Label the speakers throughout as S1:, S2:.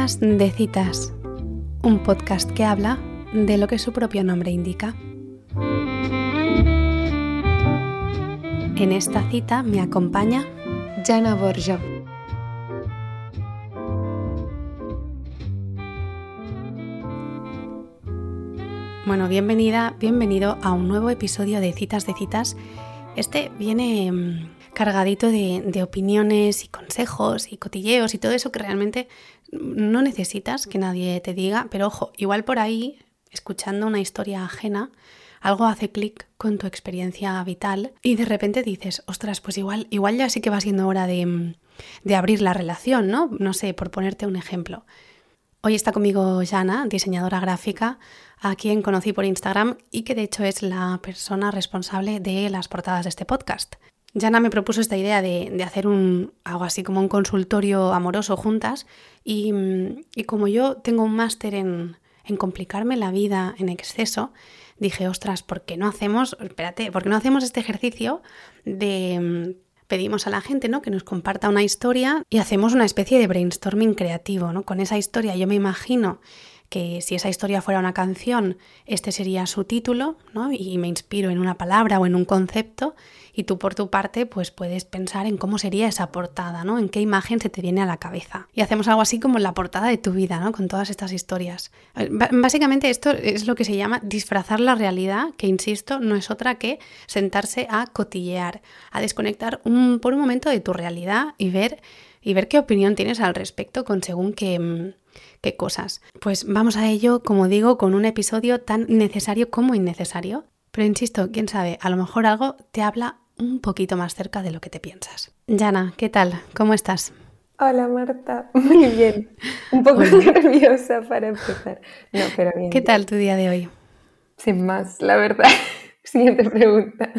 S1: De Citas, un podcast que habla de lo que su propio nombre indica. En esta cita me acompaña
S2: Jana Borja.
S1: Bueno, bienvenida, bienvenido a un nuevo episodio de Citas de Citas. Este viene mm, cargadito de, opiniones y consejos y cotilleos y todo eso que realmente no necesitas que nadie te diga, pero ojo, igual por ahí, escuchando una historia ajena, algo hace clic con tu experiencia vital y de repente dices, ostras, pues igual, igual ya sí que va siendo hora de, de abrir la relación, ¿no? No sé, por ponerte un ejemplo. Hoy está conmigo Jana, diseñadora gráfica, a quien conocí por Instagram y que de hecho es la persona responsable de las portadas de este podcast. Jana me propuso esta idea de, hacer un, algo así como un consultorio amoroso juntas y, como yo tengo un máster en, complicarme la vida en exceso, dije, ostras, ¿por qué no hacemos, espérate, ¿por qué no hacemos este ejercicio de pedimos a la gente ¿no? que nos comparta una historia y hacemos una especie de brainstorming creativo. ¿no? Con esa historia yo me imagino que si esa historia fuera una canción, este sería su título, ¿no? Y me inspiro en una palabra o en un concepto y tú por tu parte pues puedes pensar en cómo sería esa portada, ¿no? En qué imagen se te viene a la cabeza. Y hacemos algo así como la portada de tu vida, ¿no? Con todas estas historias. Eh, básicamente esto es lo que se llama disfrazar la realidad, que insisto, no es otra que sentarse a cotillear, a desconectar un, por un momento de tu realidad y ver y ver qué opinión tienes al respecto con según qué, mm, qué cosas. Pues vamos a ello, como digo, con un episodio tan necesario como innecesario. Pero insisto, quién sabe, a lo mejor algo te habla un poquito más cerca de lo que te piensas. Jana, ¿qué tal? ¿Cómo estás?
S2: Hola Marta, muy bien. Un poco nerviosa para empezar. No, pero bien.
S1: ¿Qué tal tu día de hoy?
S2: Sin más, la verdad. Siguiente pregunta.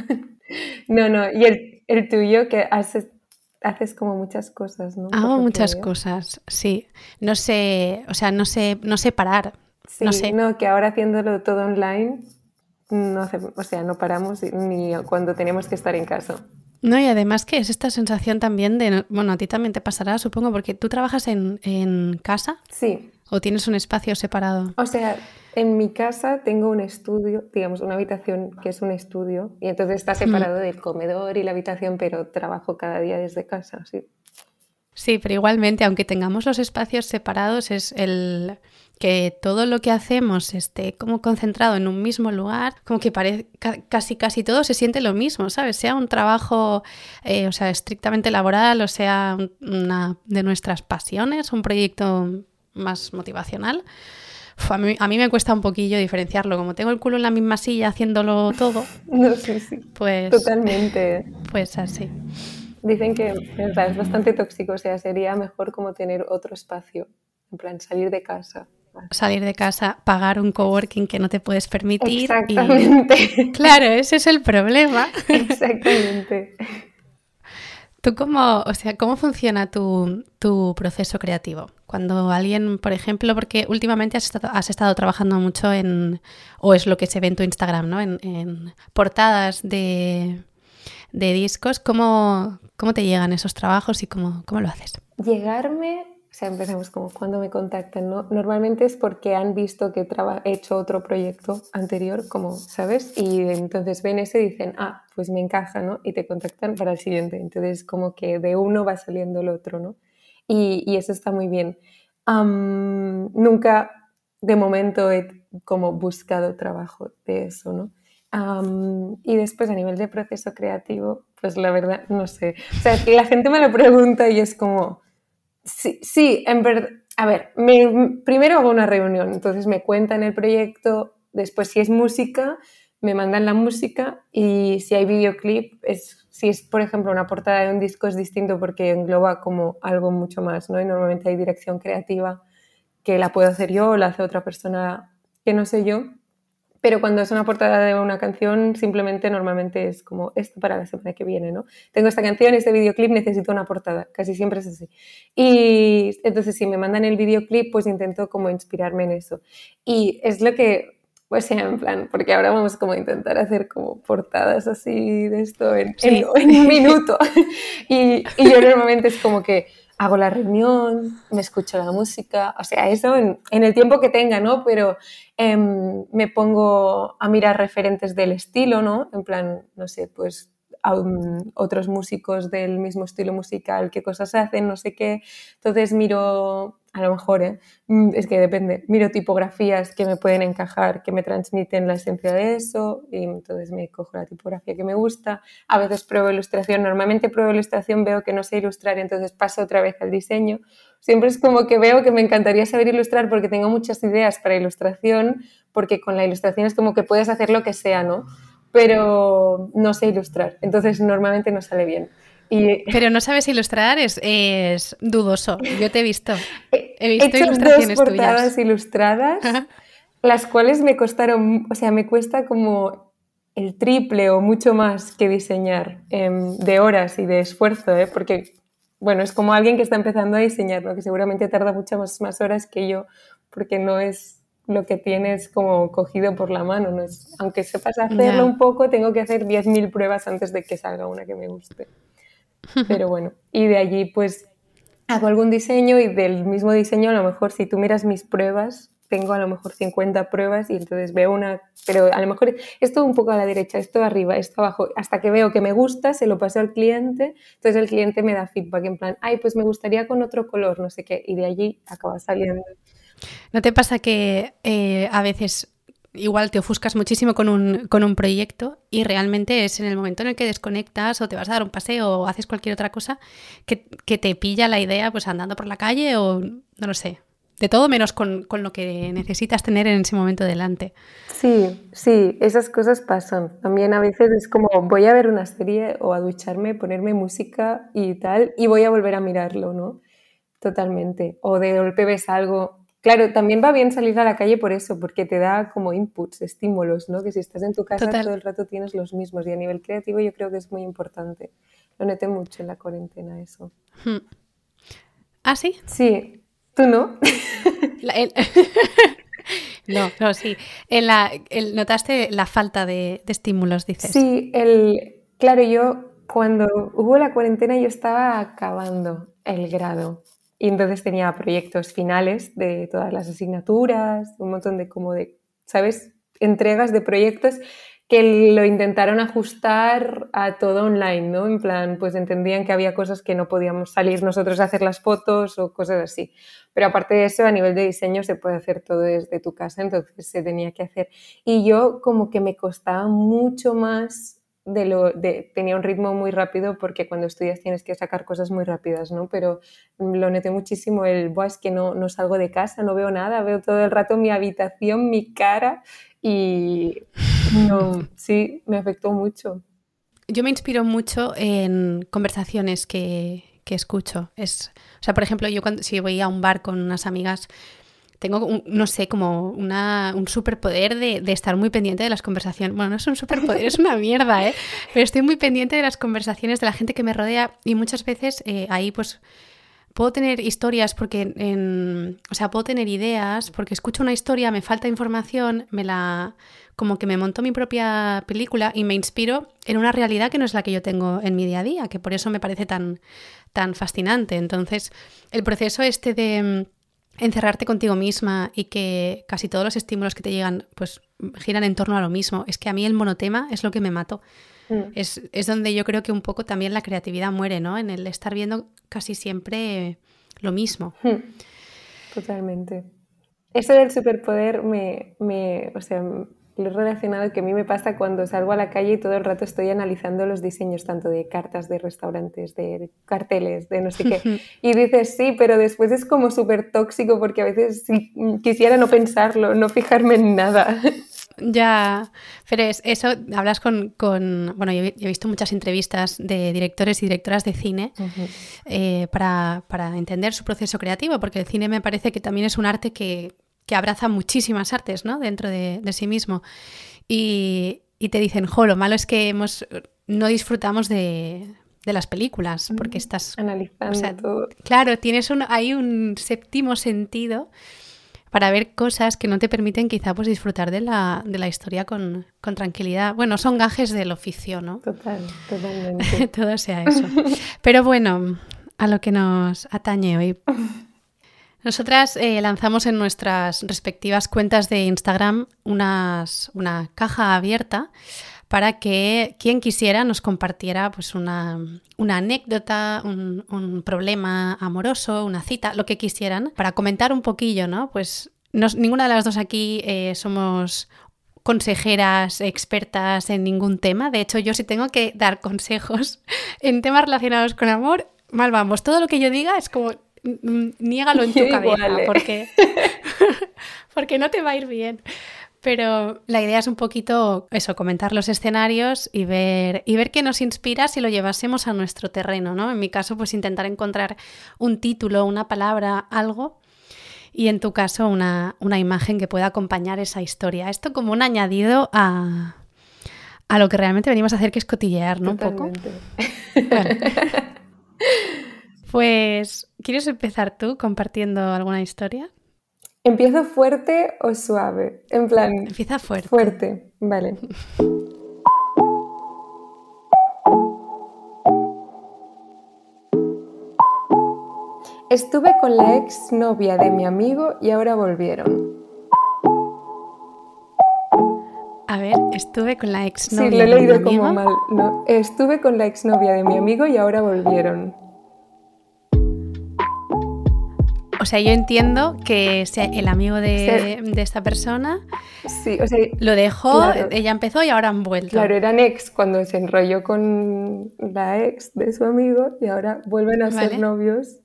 S2: No, no, y el, el tuyo que haces haces como muchas cosas, ¿no?
S1: Hago muchas cosas, sí. No sé, o sea, no sé, no sé parar.
S2: Sí,
S1: no sé.
S2: No, que ahora haciéndolo todo online, no o sea, no paramos ni cuando tenemos que estar en casa.
S1: No, y además que es esta sensación también de, bueno, a ti también te pasará, supongo, porque tú trabajas en, en casa.
S2: Sí.
S1: ¿O tienes un espacio separado?
S2: O sea, en mi casa tengo un estudio, digamos, una habitación que es un estudio, y entonces está separado del comedor y la habitación, pero trabajo cada día desde casa, sí.
S1: Sí, pero igualmente, aunque tengamos los espacios separados, es el que todo lo que hacemos esté como concentrado en un mismo lugar, como que parece casi casi todo se siente lo mismo, ¿sabes? Sea un trabajo, eh, o sea, estrictamente laboral, o sea, una de nuestras pasiones, un proyecto más motivacional. a, mí, me cuesta un poquillo diferenciarlo. Como tengo el culo en la misma silla haciéndolo todo,
S2: no, sí, sí.
S1: pues.
S2: Totalmente.
S1: Pues así.
S2: Dicen que es bastante tóxico, o sea, sería mejor como tener otro espacio, en plan salir de casa.
S1: Salir de casa, pagar un coworking que no te puedes permitir.
S2: Exactamente.
S1: Claro, ese es el problema.
S2: Exactamente.
S1: ¿Tú cómo, o sea, cómo funciona tu, proceso creativo? Cuando alguien, por ejemplo, porque últimamente has estado, has estado, trabajando mucho en, o es lo que se ve en tu Instagram, ¿no? En, portadas de, discos, ¿cómo, ¿cómo, te llegan esos trabajos y cómo, cómo lo haces?
S2: Llegarme sea, empezamos como cuando me contactan, ¿no? Normalmente es porque han visto que he hecho otro proyecto anterior, como, ¿sabes? Y entonces ven ese y dicen, ah, pues me encaja, ¿no? Y te contactan para el siguiente. Entonces, como que de uno va saliendo el otro, ¿no? Y, y eso está muy bien. nunca, de momento, he como buscado trabajo de eso, ¿no? y después a nivel de proceso creativo, pues la verdad, no sé. O sea, la gente me lo pregunta y es como Sí, sí, en verdad. A ver, primero hago una reunión, entonces me cuentan el proyecto, después si es música, me mandan la música y si hay videoclip, es, si es por ejemplo una portada de un disco es distinto porque engloba como algo mucho más, ¿no? Y normalmente hay dirección creativa que la puedo hacer yo o la hace otra persona que no sé yo. Pero cuando es una portada de una canción, simplemente normalmente es como esto para la semana que viene, ¿no? Tengo esta canción, este videoclip, necesito una portada. Casi siempre es así. Y entonces, si me mandan el videoclip, pues intento como inspirarme en eso. Y es lo que, pues sea, en plan, porque ahora vamos como a intentar hacer como portadas así de esto en, un minuto. y, y yo normalmente es como que hago la reunión, me escucho la música, o sea, eso en, el tiempo que tenga, ¿no? Pero em, me pongo a mirar referentes del estilo, ¿no? En plan, no sé, pues a otros músicos del mismo estilo musical, qué cosas hacen, no sé qué. Entonces miro a lo mejor, ¿eh? Mm, es que depende, miro tipografías que me pueden encajar, que me transmiten la esencia de eso y entonces me cojo la tipografía que me gusta. A veces pruebo ilustración, normalmente pruebo ilustración, veo que no sé ilustrar, entonces paso otra vez al diseño. Siempre es como que veo que me encantaría saber ilustrar porque tengo muchas ideas para ilustración, porque con la ilustración es como que puedes hacer lo que sea, ¿no? Pero no sé ilustrar, entonces normalmente no sale bien.
S1: Pero no sabes ilustrar, es, es, dudoso. Yo te he visto.
S2: He visto hecho ilustraciones dos portadas ilustradas, las cuales me costaron, o sea, me cuesta como el triple o mucho más que diseñar em, de horas y de esfuerzo, ¿eh? porque, bueno, es como alguien que está empezando a diseñar, que seguramente tarda muchas más, más horas que yo, porque no es lo que tienes como cogido por la mano. No es, aunque sepas hacerlo un poco, tengo que hacer 10.000 pruebas antes de que salga una que me guste. Pero bueno, y de allí pues hago algún diseño y del mismo diseño a lo mejor si tú miras mis pruebas, tengo a lo mejor 50 pruebas y entonces veo una, pero a lo mejor esto un poco a la derecha, esto arriba, esto abajo, hasta que veo que me gusta, se lo paso al cliente, entonces el cliente me da feedback en plan, ay, pues me gustaría con otro color, no sé qué, y de allí acaba saliendo.
S1: ¿No te pasa que eh, a veces igual te ofuscas muchísimo con un, con un proyecto y realmente es en el momento en el que desconectas o te vas a dar un paseo o haces cualquier otra cosa que, te pilla la idea pues andando por la calle o no lo sé. De todo menos con, lo que necesitas tener en ese momento delante.
S2: Sí, sí, esas cosas pasan. También a veces es como voy a ver una serie o a ducharme, ponerme música y tal, y voy a volver a mirarlo, ¿no? Totalmente. O de golpe ves algo, Claro, también va bien salir a la calle por eso, porque te da como inputs, estímulos, ¿no? Que si estás en tu casa todo el rato tienes los mismos y a nivel creativo yo creo que es muy importante. Lo noté mucho en la cuarentena eso. Hmm.
S1: ¿Ah, sí?
S2: Sí. ¿Tú no?
S1: no, no, sí. En la, ¿Notaste la falta de, de estímulos, dices?
S2: Sí, el... claro, yo cuando hubo la cuarentena yo estaba acabando el grado y entonces tenía proyectos finales de todas las asignaturas, un montón de como de, ¿sabes? Entregas de proyectos que lo intentaron ajustar a todo online, ¿no? En plan, pues entendían que había cosas que no podíamos salir nosotros a hacer las fotos o cosas así. Pero aparte de eso, a nivel de diseño se puede hacer todo desde tu casa, entonces se tenía que hacer. Y yo como que me costaba mucho más de lo, de, tenía un ritmo muy rápido porque cuando estudias tienes que sacar cosas muy rápidas, ¿no? Pero lo noté muchísimo el, Buah, es que no, no salgo de casa, no veo nada, veo todo el rato mi habitación, mi cara y no, sí, me afectó mucho.
S1: Yo me inspiro mucho en conversaciones que, que escucho. Es, o sea, por ejemplo, yo cuando, si voy a un bar con unas amigas, tengo, no sé, como una, un superpoder de, estar muy pendiente de las conversaciones. Bueno, no es un superpoder, es una mierda, ¿eh? Pero estoy muy pendiente de las conversaciones de la gente que me rodea y muchas veces eh, ahí pues puedo tener historias porque, o sea, puedo tener ideas porque escucho una historia, me falta información, me la como que me monto mi propia película y me inspiro en una realidad que no es la que yo tengo en mi día a día, que por eso me parece tan, tan fascinante. Entonces, el proceso este de encerrarte contigo misma y que casi todos los estímulos que te llegan pues giran en torno a lo mismo. Es que a mí el monotema es lo que me mato. Mm. Es, donde yo creo que un poco también la creatividad muere, ¿no? En el estar viendo casi siempre lo mismo. Hmm.
S2: Totalmente. Eso del superpoder me, me, o sea, relacionado que a mí me pasa cuando salgo a la calle y todo el rato estoy analizando los diseños tanto de cartas de restaurantes, de carteles, de no sé qué. Y dices, sí, pero después es como súper tóxico porque a veces quisiera no pensarlo, no fijarme en nada.
S1: Ya, pero eso, hablas con, con bueno, yo he visto muchas entrevistas de directores y directoras de cine eh, para, para entender su proceso creativo, porque el cine me parece que también es un arte que que abraza muchísimas artes ¿no? dentro de, sí mismo. Y, te dicen, jo, lo malo es que hemos, no disfrutamos de, las películas, porque estás
S2: analizando
S1: Claro, tienes un, hay un séptimo sentido para ver cosas que no te permiten quizá pues disfrutar de la, de la historia con, con, tranquilidad. Bueno, son gajes del oficio, ¿no?
S2: Total, totalmente.
S1: Todo sea eso. Pero bueno, a lo que nos atañe hoy. Nosotras eh, lanzamos en nuestras respectivas cuentas de Instagram unas, una caja abierta para que quien quisiera nos compartiera pues una, anécdota, un, problema amoroso, una cita, lo que quisieran, para comentar un poquillo, ¿no? Pues ninguna de las dos aquí eh, somos consejeras expertas en ningún tema. De hecho, yo si tengo que dar consejos en temas relacionados con amor, mal vamos. Todo lo que yo diga es como niégalo en tu cabeza porque, porque no te va a ir bien. Pero la idea es un poquito eso, comentar los escenarios y ver, y ver qué nos inspira si lo llevásemos a nuestro terreno, ¿no? En mi caso, pues intentar encontrar un título, una palabra, algo. Y en tu caso, una, imagen que pueda acompañar esa historia. Esto como un añadido a, lo que realmente venimos a hacer, que es cotillear, ¿no? Un poco. Pues, ¿quieres empezar tú compartiendo alguna historia?
S2: ¿Empiezo fuerte o suave? En plan.
S1: Empieza fuerte.
S2: Fuerte, vale. Estuve con la ex novia de mi amigo y ahora volvieron.
S1: A ver, estuve con la ex novia.
S2: Sí, lo he leído como mal. No, estuve con la ex novia de mi amigo y ahora volvieron.
S1: O sea, yo entiendo que el amigo de, esta persona lo dejó, ella empezó y ahora han vuelto.
S2: Claro, eran ex cuando se enrolló con la ex de su amigo y ahora vuelven a ser novios.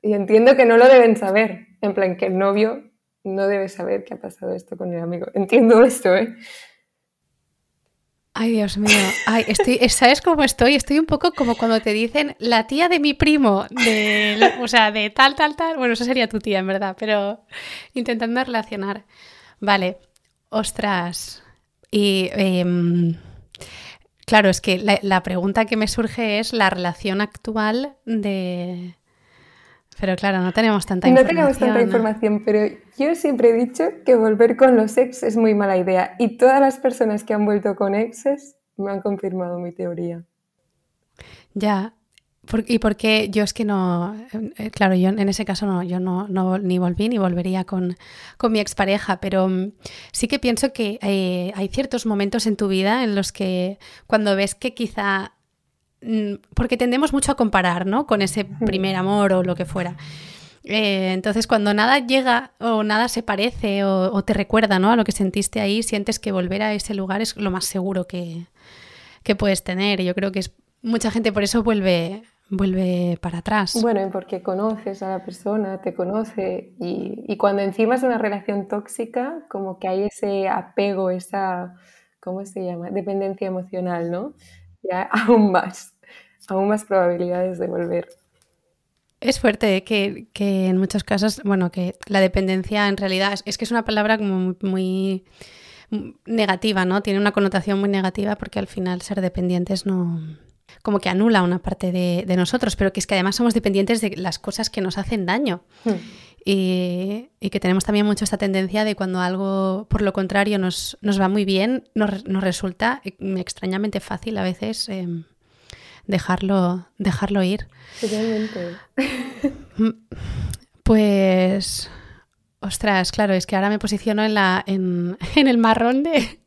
S2: Y entiendo que no lo deben saber. En plan, que el novio no debe saber que ha pasado esto con el amigo. Entiendo esto, ¿eh?
S1: Ay, Dios mío. Ay, estoy, ¿Sabes cómo estoy? Estoy un poco como cuando te dicen la tía de mi primo, o sea, de tal, tal, tal. Bueno, eso sería tu tía, en verdad, pero intentando relacionar. Vale, ostras. Y em, claro, es que la pregunta que me surge es la relación actual de, pero claro, no tenemos tanta información.
S2: No tenemos tanta información, pero yo siempre he dicho que volver con los ex es muy mala idea. Y todas las personas que han vuelto con exes me han confirmado mi teoría.
S1: Ya. ¿Y por qué yo es que no? Eh, claro, yo en ese caso no, yo no, ni volví ni volvería con, con, mi expareja, pero mm, sí que pienso que eh, hay ciertos momentos en tu vida en los que cuando ves que quizá porque tendemos mucho a comparar, ¿no? Con ese primer amor o lo que fuera. Eh, entonces, cuando nada llega o nada se parece o, te recuerda ¿no? a lo que sentiste ahí, sientes que volver a ese lugar es lo más seguro que, puedes tener. Yo creo que es, mucha gente por eso vuelve, vuelve para atrás.
S2: Bueno, y porque conoces a la persona, te conoce y, y, cuando encima es una relación tóxica, como que hay ese apego, esa, ¿cómo se llama? Dependencia emocional, ¿no? Ya aún más aún más probabilidades de volver.
S1: Es fuerte ¿eh? que, en muchos casos, bueno, que la dependencia en realidad es, que es una palabra como muy, negativa, ¿no? Tiene una connotación muy negativa porque al final ser dependientes no como que anula una parte de, nosotros, pero que es que además somos dependientes de las cosas que nos hacen daño. Hmm. Y, que tenemos también mucho esta tendencia de cuando algo, por lo contrario, nos, va muy bien, nos, resulta extrañamente fácil a veces em, dejarlo, dejarlo ir.
S2: Totalmente.
S1: Pues, ostras, claro, es que ahora me posiciono en, la, en, el marrón de,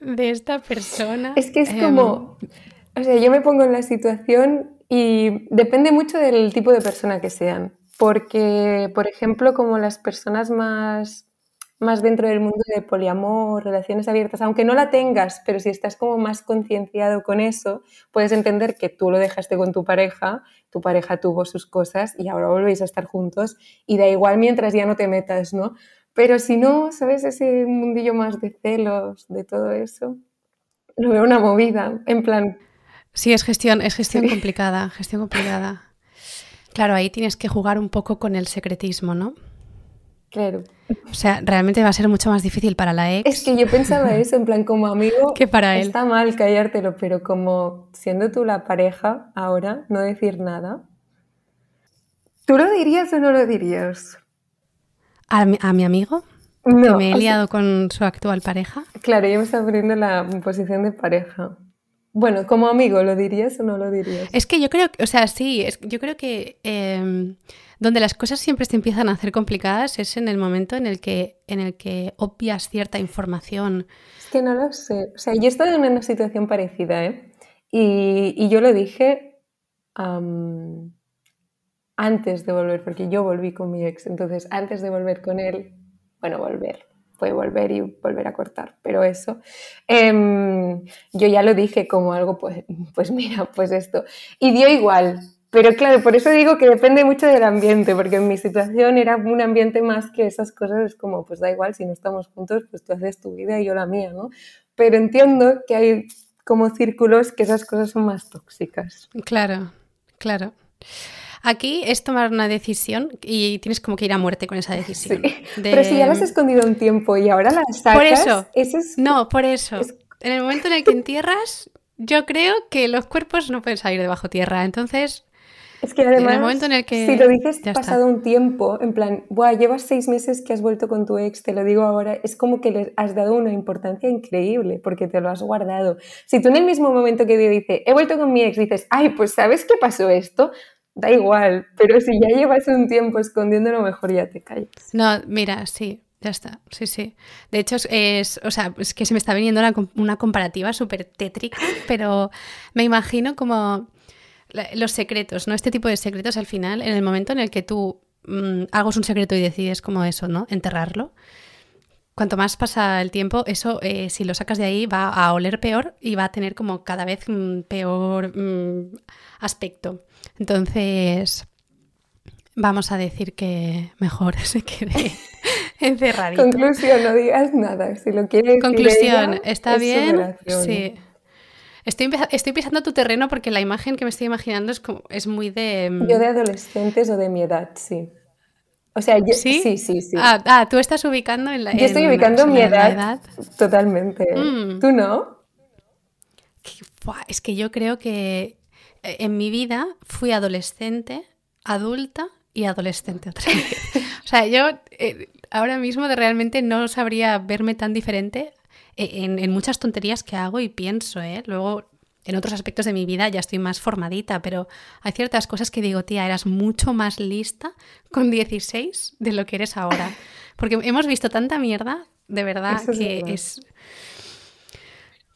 S1: de esta persona.
S2: Es que es como, em, o sea, yo me pongo en la situación y depende mucho del tipo de persona que sean. Porque, por ejemplo, como las personas más más dentro del mundo de poliamor, relaciones abiertas, aunque no la tengas, pero si estás como más concienciado con eso, puedes entender que tú lo dejaste con tu pareja, tu pareja tuvo sus cosas y ahora volvéis a estar juntos y da igual mientras ya no te metas, ¿no? Pero si no, ¿sabes? Ese mundillo más de celos, de todo eso, lo veo una movida, en plan...
S1: Sí, es gestión, es gestión complicada, gestión complicada. Claro, ahí tienes que jugar un poco con el secretismo, ¿no?
S2: Claro.
S1: O sea, realmente va a ser mucho más difícil para la ex.
S2: Es que yo pensaba eso, en plan, como amigo,
S1: que para él.
S2: está mal callártelo, pero como siendo tú la pareja ahora, no decir nada. ¿Tú lo dirías o no lo dirías?
S1: ¿A mi, amigo? No. ¿Que me he liado con su actual pareja?
S2: Claro, yo me estaba poniendo la posición de pareja. Bueno, como amigo, ¿lo dirías o no lo dirías?
S1: Es que yo creo, o sea, sí, es, yo creo que em, donde las cosas siempre se empiezan a hacer complicadas es en el momento en el que, en el que obvias cierta información.
S2: Es que no lo sé. O sea, yo he estado en una situación parecida, ¿eh? Y, yo lo dije antes de volver, porque yo volví con mi ex. Entonces, antes de volver con él, bueno, volver, puede volver y volver a cortar, pero eso, em, yo ya lo dije como algo, pues, pues mira, pues esto. Y dio igual, pero claro, por eso digo que depende mucho del ambiente, porque en mi situación era un ambiente más que esas cosas, es como, pues da igual, si no estamos juntos, pues tú haces tu vida y yo la mía, ¿no? Pero entiendo que hay como círculos que esas cosas son más tóxicas.
S1: Claro, claro. Aquí es tomar una decisión y tienes como que ir a muerte con esa decisión.
S2: Pero si ya la has escondido un tiempo y ahora la sacas... Por
S1: eso. No, por eso. En el momento en el que entierras, yo creo que los cuerpos no pueden salir de bajo tierra. Entonces,
S2: es que además, en el momento en el que si lo dices pasado un tiempo, en plan, Buah, llevas seis meses que has vuelto con tu ex, te lo digo ahora, es como que le has dado una importancia increíble porque te lo has guardado. Si tú en el mismo momento que dice, he vuelto con mi ex, dices, ay, pues ¿sabes qué pasó esto? Da igual, pero si ya llevas un tiempo escondiéndolo, mejor ya te callas.
S1: No, mira, sí, ya está, sí, sí. De hecho, es, o sea, es que se me está viniendo una, comparativa súper tétrica, pero me imagino como los secretos, ¿no? Este tipo de secretos al final, en el momento en el que tú mm, hagas un secreto y decides como eso, ¿no? Enterrarlo. Cuanto más pasa el tiempo, eso, eh, si lo sacas de ahí, va a oler peor y va a tener como cada vez mm, peor mm, aspecto. Entonces, vamos a decir que mejor se quede encerradito.
S2: Conclusión, no digas nada. Si lo quieres
S1: Conclusión, ¿está bien? Sí. Estoy, estoy, pisando tu terreno porque la imagen que me estoy imaginando es, como, es muy de...
S2: Mm, yo de adolescentes o de mi edad, sí. O sea, yo, ¿Sí? sí, sí, sí.
S1: Ah, ah, tú estás ubicando en la
S2: Yo estoy ubicando mi edad, totalmente. Mm. ¿Tú no?
S1: Es que yo creo que eh, en mi vida fui adolescente, adulta y adolescente otra vez. o sea, yo eh, ahora mismo de realmente no sabría verme tan diferente eh, en, muchas tonterías que hago y pienso, ¿eh? Luego, en otros aspectos de mi vida ya estoy más formadita, pero hay ciertas cosas que digo, tía, eras mucho más lista con 16 de lo que eres ahora. Porque hemos visto tanta mierda, de verdad, que es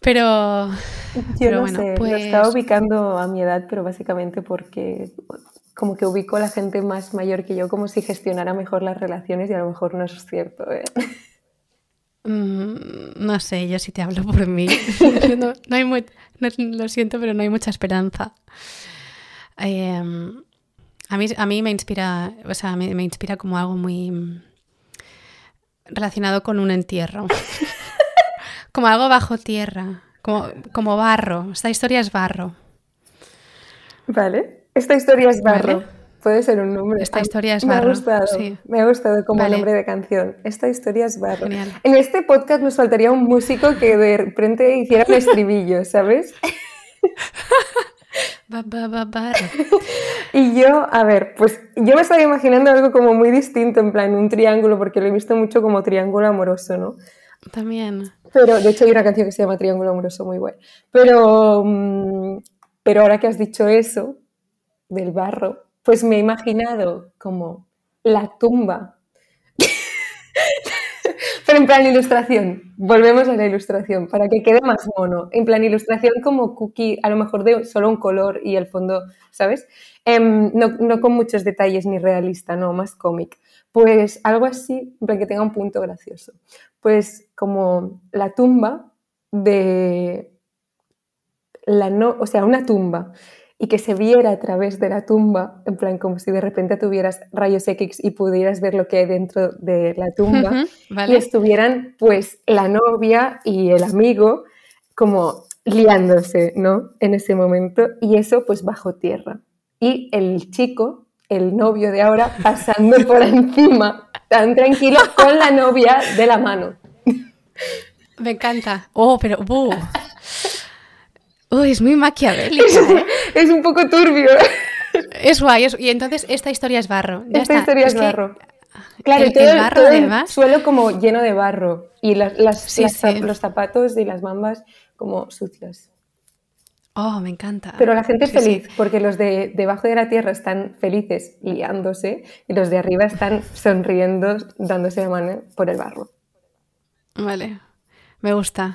S1: pero,
S2: yo no sé, lo estaba pues ubicando a mi edad, pero básicamente porque como que ubico a la gente más mayor que yo como si gestionara mejor las relaciones y a lo mejor no es cierto. ¿eh?
S1: Mm, no sé, yo sí te hablo por mí. no, hay lo siento, pero no hay mucha esperanza. Em, a, mí, a mí me inspira, o sea, me, me inspira como algo muy relacionado con un entierro. como algo bajo tierra, como, como barro. Esta historia es barro.
S2: Vale, esta historia es barro. Puede ser un nombre.
S1: Esta historia es barro. Me ha
S2: gustado, me ha gustado como nombre de canción. Esta historia es barro. En este podcast nos faltaría un músico que de repente hiciera un estribillo, ¿sabes? y yo, a ver, pues yo me estaba imaginando algo como muy distinto, en plan un triángulo, porque lo he visto mucho como triángulo amoroso, ¿no?
S1: También.
S2: Pero, de hecho, hay una canción que se llama Triángulo Amoroso muy guay. Pero, mm, pero ahora que has dicho eso, del barro, pues me he imaginado como la tumba. pero en plan ilustración, volvemos a la ilustración, para que quede más mono. En plan ilustración como cookie, a lo mejor de solo un color y el fondo, ¿sabes? Em, no, no, con muchos detalles ni realista, no, más cómic. Pues algo así, plan que tenga un punto gracioso pues como la tumba de la no, o sea, una tumba y que se viera a través de la tumba, en plan como si de repente tuvieras rayos X y pudieras ver lo que hay dentro de la tumba y estuvieran pues la novia y el amigo como liándose, ¿no? En ese momento y eso pues bajo tierra. Y el chico, el novio de ahora, pasando por encima tan tranquilo con la novia de la mano.
S1: Me encanta. Oh, pero... Uh. Es muy maquiavélica. ¿eh?
S2: Es, un poco turbio.
S1: Es guay. y entonces esta historia es barro.
S2: esta historia es, barro. Claro, el, todo, el barro todo suelo como lleno de barro y las, los zapatos y las bambas como sucias.
S1: Oh, me encanta.
S2: Pero la gente es feliz, porque los de debajo de la tierra están felices liándose y los de arriba están sonriendo, dándose la mano por el barro.
S1: Vale, me gusta.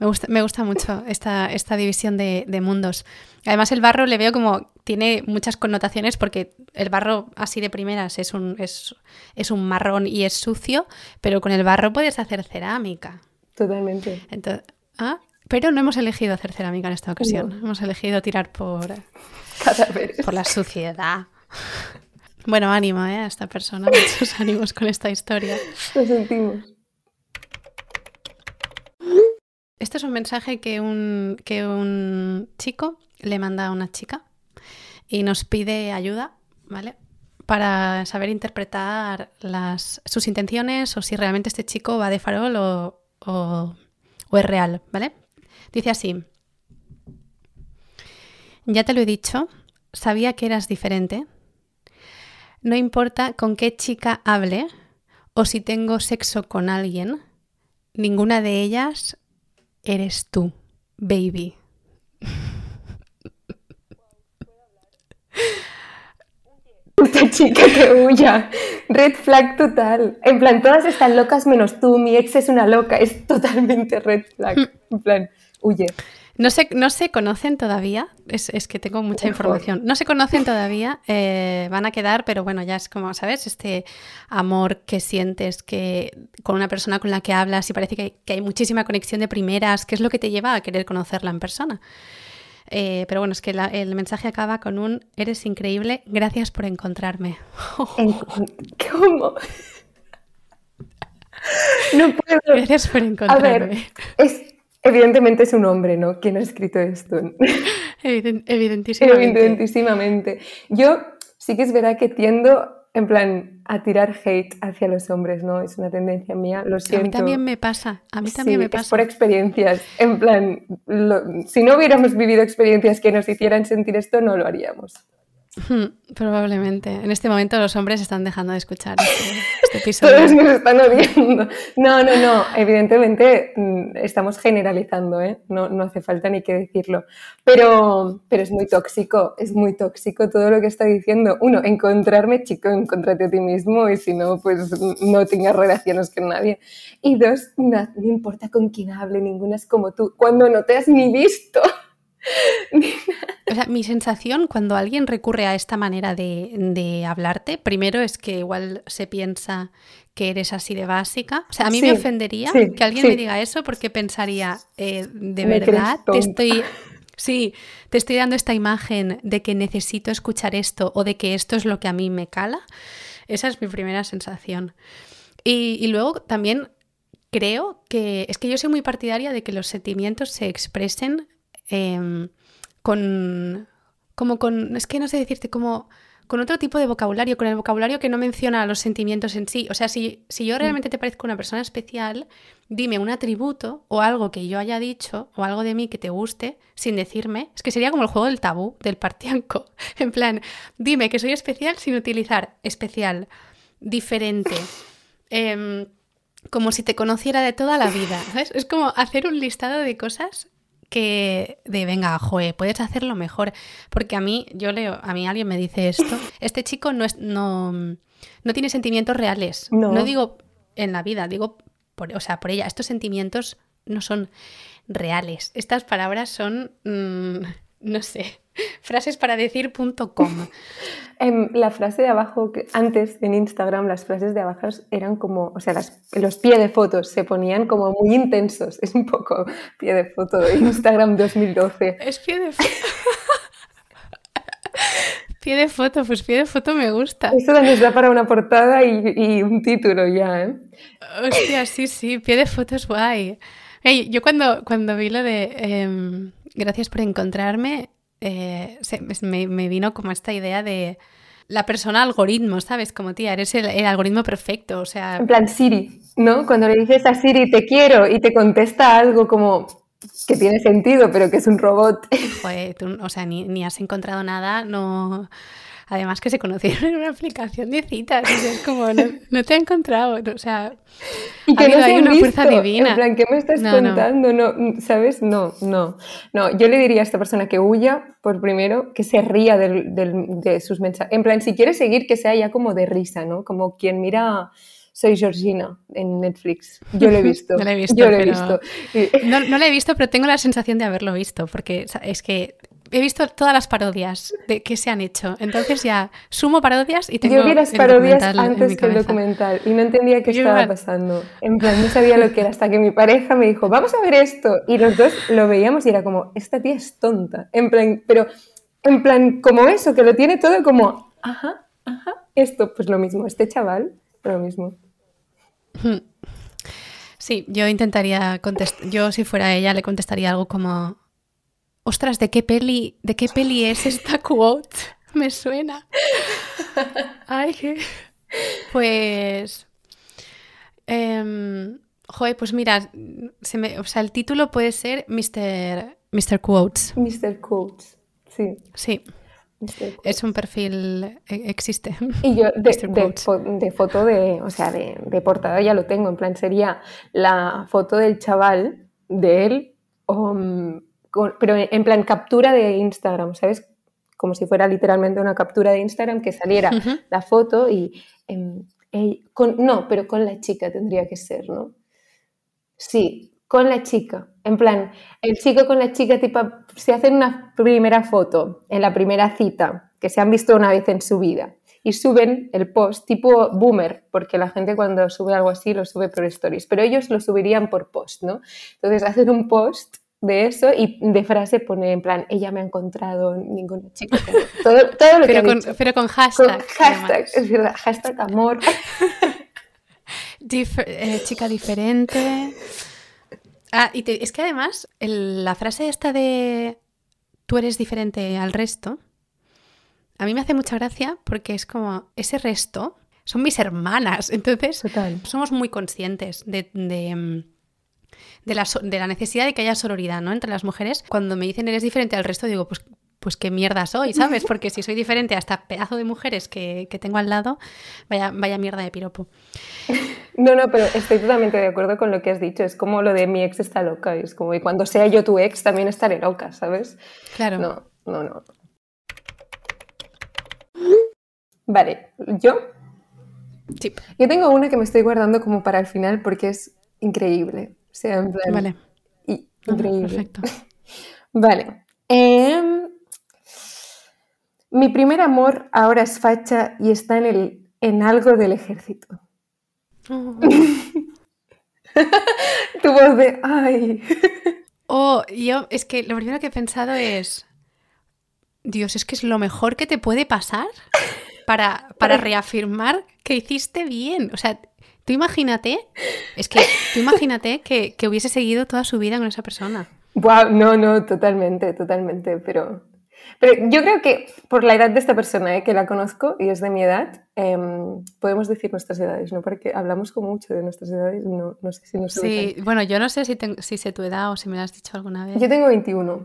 S1: Me gusta, me gusta mucho esta, esta división de, mundos. Además, el barro le veo como tiene muchas connotaciones porque el barro así de primeras es un, es, es un marrón y es sucio, pero con el barro puedes hacer cerámica.
S2: Totalmente.
S1: Entonces, ¿ah? Pero no hemos elegido hacer cerámica en esta ocasión. Hemos elegido tirar por, por la suciedad. Bueno, ánimo ¿eh? a esta persona, muchos ánimos con esta historia.
S2: Lo sentimos.
S1: Este es un mensaje que un, que un chico le manda a una chica y nos pide ayuda, ¿vale? Para saber interpretar las, sus intenciones o si realmente este chico va de farol o, o es real, ¿vale? Dice así, ya te lo he dicho, sabía que eras diferente. No importa con qué chica hable o si tengo sexo con alguien, ninguna de ellas eres tú, baby.
S2: Esta chica que huya. Red flag total. En plan, todas están locas menos tú. Mi ex es una loca. Es totalmente red flag. En plan, huye.
S1: No se, no se conocen todavía, es, que tengo mucha información. No se conocen todavía, eh, van a quedar, pero bueno, ya es como, ¿sabes? Este amor que sientes que con una persona con la que hablas y parece que, hay muchísima conexión de primeras, que es lo que te lleva a querer conocerla en persona. Eh, pero bueno, es que el mensaje acaba con un eres increíble, gracias por encontrarme.
S2: ¿Cómo? No puedo.
S1: Gracias por encontrarme. A ver,
S2: es, Evidentemente es un hombre, ¿no? ¿Quién ha escrito esto?
S1: evidentísimamente.
S2: Evidentísimamente. Yo sí que es verdad que tiendo, en plan, a tirar hate hacia los hombres, ¿no? Es una tendencia mía, lo siento.
S1: A mí también me pasa, a mí también me pasa.
S2: Es por experiencias. En plan, si no hubiéramos vivido experiencias que nos hicieran sentir esto, no lo haríamos.
S1: Hmm, probablemente. En este momento los hombres están dejando de escuchar este, este episodio.
S2: Todos nos están odiando. No, no, no. Evidentemente mm, estamos generalizando, ¿eh? No, no hace falta ni que decirlo. Pero, pero es muy tóxico, es muy tóxico todo lo que está diciendo. Uno, encontrarme, chico, encontrate a ti mismo y si no, pues no tengas relaciones con nadie. Y dos, no, no importa con quién hable, ninguna es como tú. Cuando no te has ni visto.
S1: O sea, mi sensación cuando alguien recurre a esta manera de, hablarte, primero es que igual se piensa que eres así de básica. O sea, a mí me ofendería que alguien me diga eso porque pensaría, eh, de verdad, te estoy... Sí, te estoy dando esta imagen de que necesito escuchar esto o de que esto es lo que a mí me cala. Esa es mi primera sensación. Y, y luego también creo que es que yo soy muy partidaria de que los sentimientos se expresen Em, con, como con, es que no sé decirte, como con otro tipo de vocabulario, con el vocabulario que no menciona los sentimientos en sí. O sea, si, si yo realmente te parezco una persona especial, dime un atributo o algo que yo haya dicho o algo de mí que te guste sin decirme. Es que sería como el juego del tabú, del partianco. En plan, dime que soy especial sin utilizar especial, diferente. Em, como si te conociera de toda la vida. Es como hacer un listado de cosas que de venga, joe, puedes hacerlo mejor. Porque a mí, yo leo, a mí alguien me dice esto, este chico no es, no, no tiene sentimientos reales. No. digo en la vida, digo por, o sea, por ella. Estos sentimientos no son reales. Estas palabras son, mm, no sé, frases para decir.com.
S2: En la frase de abajo, que antes en Instagram las frases de abajo eran como, o sea, los pie de fotos se ponían como muy intensos. Es un poco pie de foto de Instagram 2012.
S1: Es pie de foto. pie de foto, pues pie de foto me gusta.
S2: Eso nos da para una portada y, un título ya, ¿eh?
S1: Hostia, sí, sí, pie de foto es guay. yo cuando, cuando vi lo de em, gracias por encontrarme, eh, me, vino como esta idea de la persona algoritmo, ¿sabes? Como tía, eres el, algoritmo perfecto, o sea...
S2: En plan Siri, ¿no? Cuando le dices a Siri te quiero y te contesta algo como que tiene sentido, pero que es un robot.
S1: Joder, tú, o sea, ni, has encontrado nada, no... Además que se conocieron en una aplicación de citas. Y es como, no, te ha encontrado. O sea,
S2: y que no hay una fuerza divina. En plan, ¿qué me estás contando? No. ¿sabes? No, no. No, yo le diría a esta persona que huya, por primero, que se ría de sus mensajes. En plan, si quiere seguir, que sea ya como de risa, ¿no? Como quien mira soy Georgina en Netflix. Yo lo he visto.
S1: no lo he visto.
S2: Yo lo he visto.
S1: No, no, lo he visto, pero tengo la sensación de haberlo visto, porque es que he visto todas las parodias de que se han hecho. Entonces ya sumo parodias y tengo
S2: Yo vi las parodias antes que el documental y no entendía qué estaba pasando. En plan, no sabía lo que era hasta que mi pareja me dijo, vamos a ver esto. Y los dos lo veíamos y era como, esta tía es tonta. En plan, pero en plan, como eso, que lo tiene todo como, ajá, ajá, esto, pues lo mismo, este chaval, lo mismo.
S1: Hmm. Sí, yo intentaría contestar, yo si fuera ella le contestaría algo como, ostras, ¿de qué peli, de qué peli es esta quote? Me suena. Ay, pues, eh, joder, pues mira, se me, o sea, el título puede ser Mr. Mr. Quotes.
S2: Mr. Quotes, sí.
S1: Sí. Es un perfil, e, existe.
S2: Y yo de, de, foto de, o sea, de, de, portada ya lo tengo, en plan sería la foto del chaval, de él, pero en plan captura de Instagram, ¿sabes? Como si fuera literalmente una captura de Instagram que saliera la foto y... Em, con, no, pero con la chica tendría que ser, ¿no? Sí, con la chica. En plan, el chico con la chica, tipo, se hacen una primera foto en la primera cita, que se han visto una vez en su vida, y suben el post tipo boomer, porque la gente cuando sube algo así lo sube por stories, pero ellos lo subirían por post, ¿no? Entonces hacen un post de eso y de frase pone en plan, ella me ha encontrado, ninguna chica. Todo, todo lo
S1: pero,
S2: que
S1: con, pero con hashtag.
S2: hashtag, es verdad, hashtag amor.
S1: Eh, chica diferente. Ah, y es que además la frase esta de tú eres diferente al resto, a mí me hace mucha gracia porque es como ese resto son mis hermanas, entonces somos muy conscientes de, de, de, la, de, la, necesidad de que haya sororidad ¿no? entre las mujeres. Cuando me dicen eres diferente al resto, digo, pues pues qué mierda soy, ¿sabes? Porque si soy diferente a esta pedazo de mujeres que, tengo al lado, vaya, vaya mierda de piropo.
S2: No, no, pero estoy totalmente de acuerdo con lo que has dicho. Es como lo de mi ex está loca. Es como, y cuando sea yo tu ex, también estaré loca, ¿sabes?
S1: Claro.
S2: No, no, no. Vale, ¿yo?
S1: Sí.
S2: Yo tengo una que me estoy guardando como para el final porque es increíble. O sea, en plan...
S1: Vale.
S2: increíble.
S1: perfecto.
S2: vale. Eh, mi primer amor ahora es facha y está en, el, en algo del ejército. Oh. tu voz de ay.
S1: Oh, yo es que lo primero que he pensado es, Dios, es que es lo mejor que te puede pasar para, para reafirmar que hiciste bien. O sea, tú imagínate, es que tú imagínate que, que hubiese seguido toda su vida con esa persona.
S2: Wow, no, no, totalmente, totalmente, pero pero yo creo que por la edad de esta persona, ¿eh? que la conozco y es de mi edad, em, podemos decir nuestras edades, ¿no? Porque hablamos como mucho de nuestras edades, no, no sé si nos
S1: Sí, bueno, yo no sé si, si sé tu edad o si me lo has dicho alguna vez.
S2: Yo tengo 21.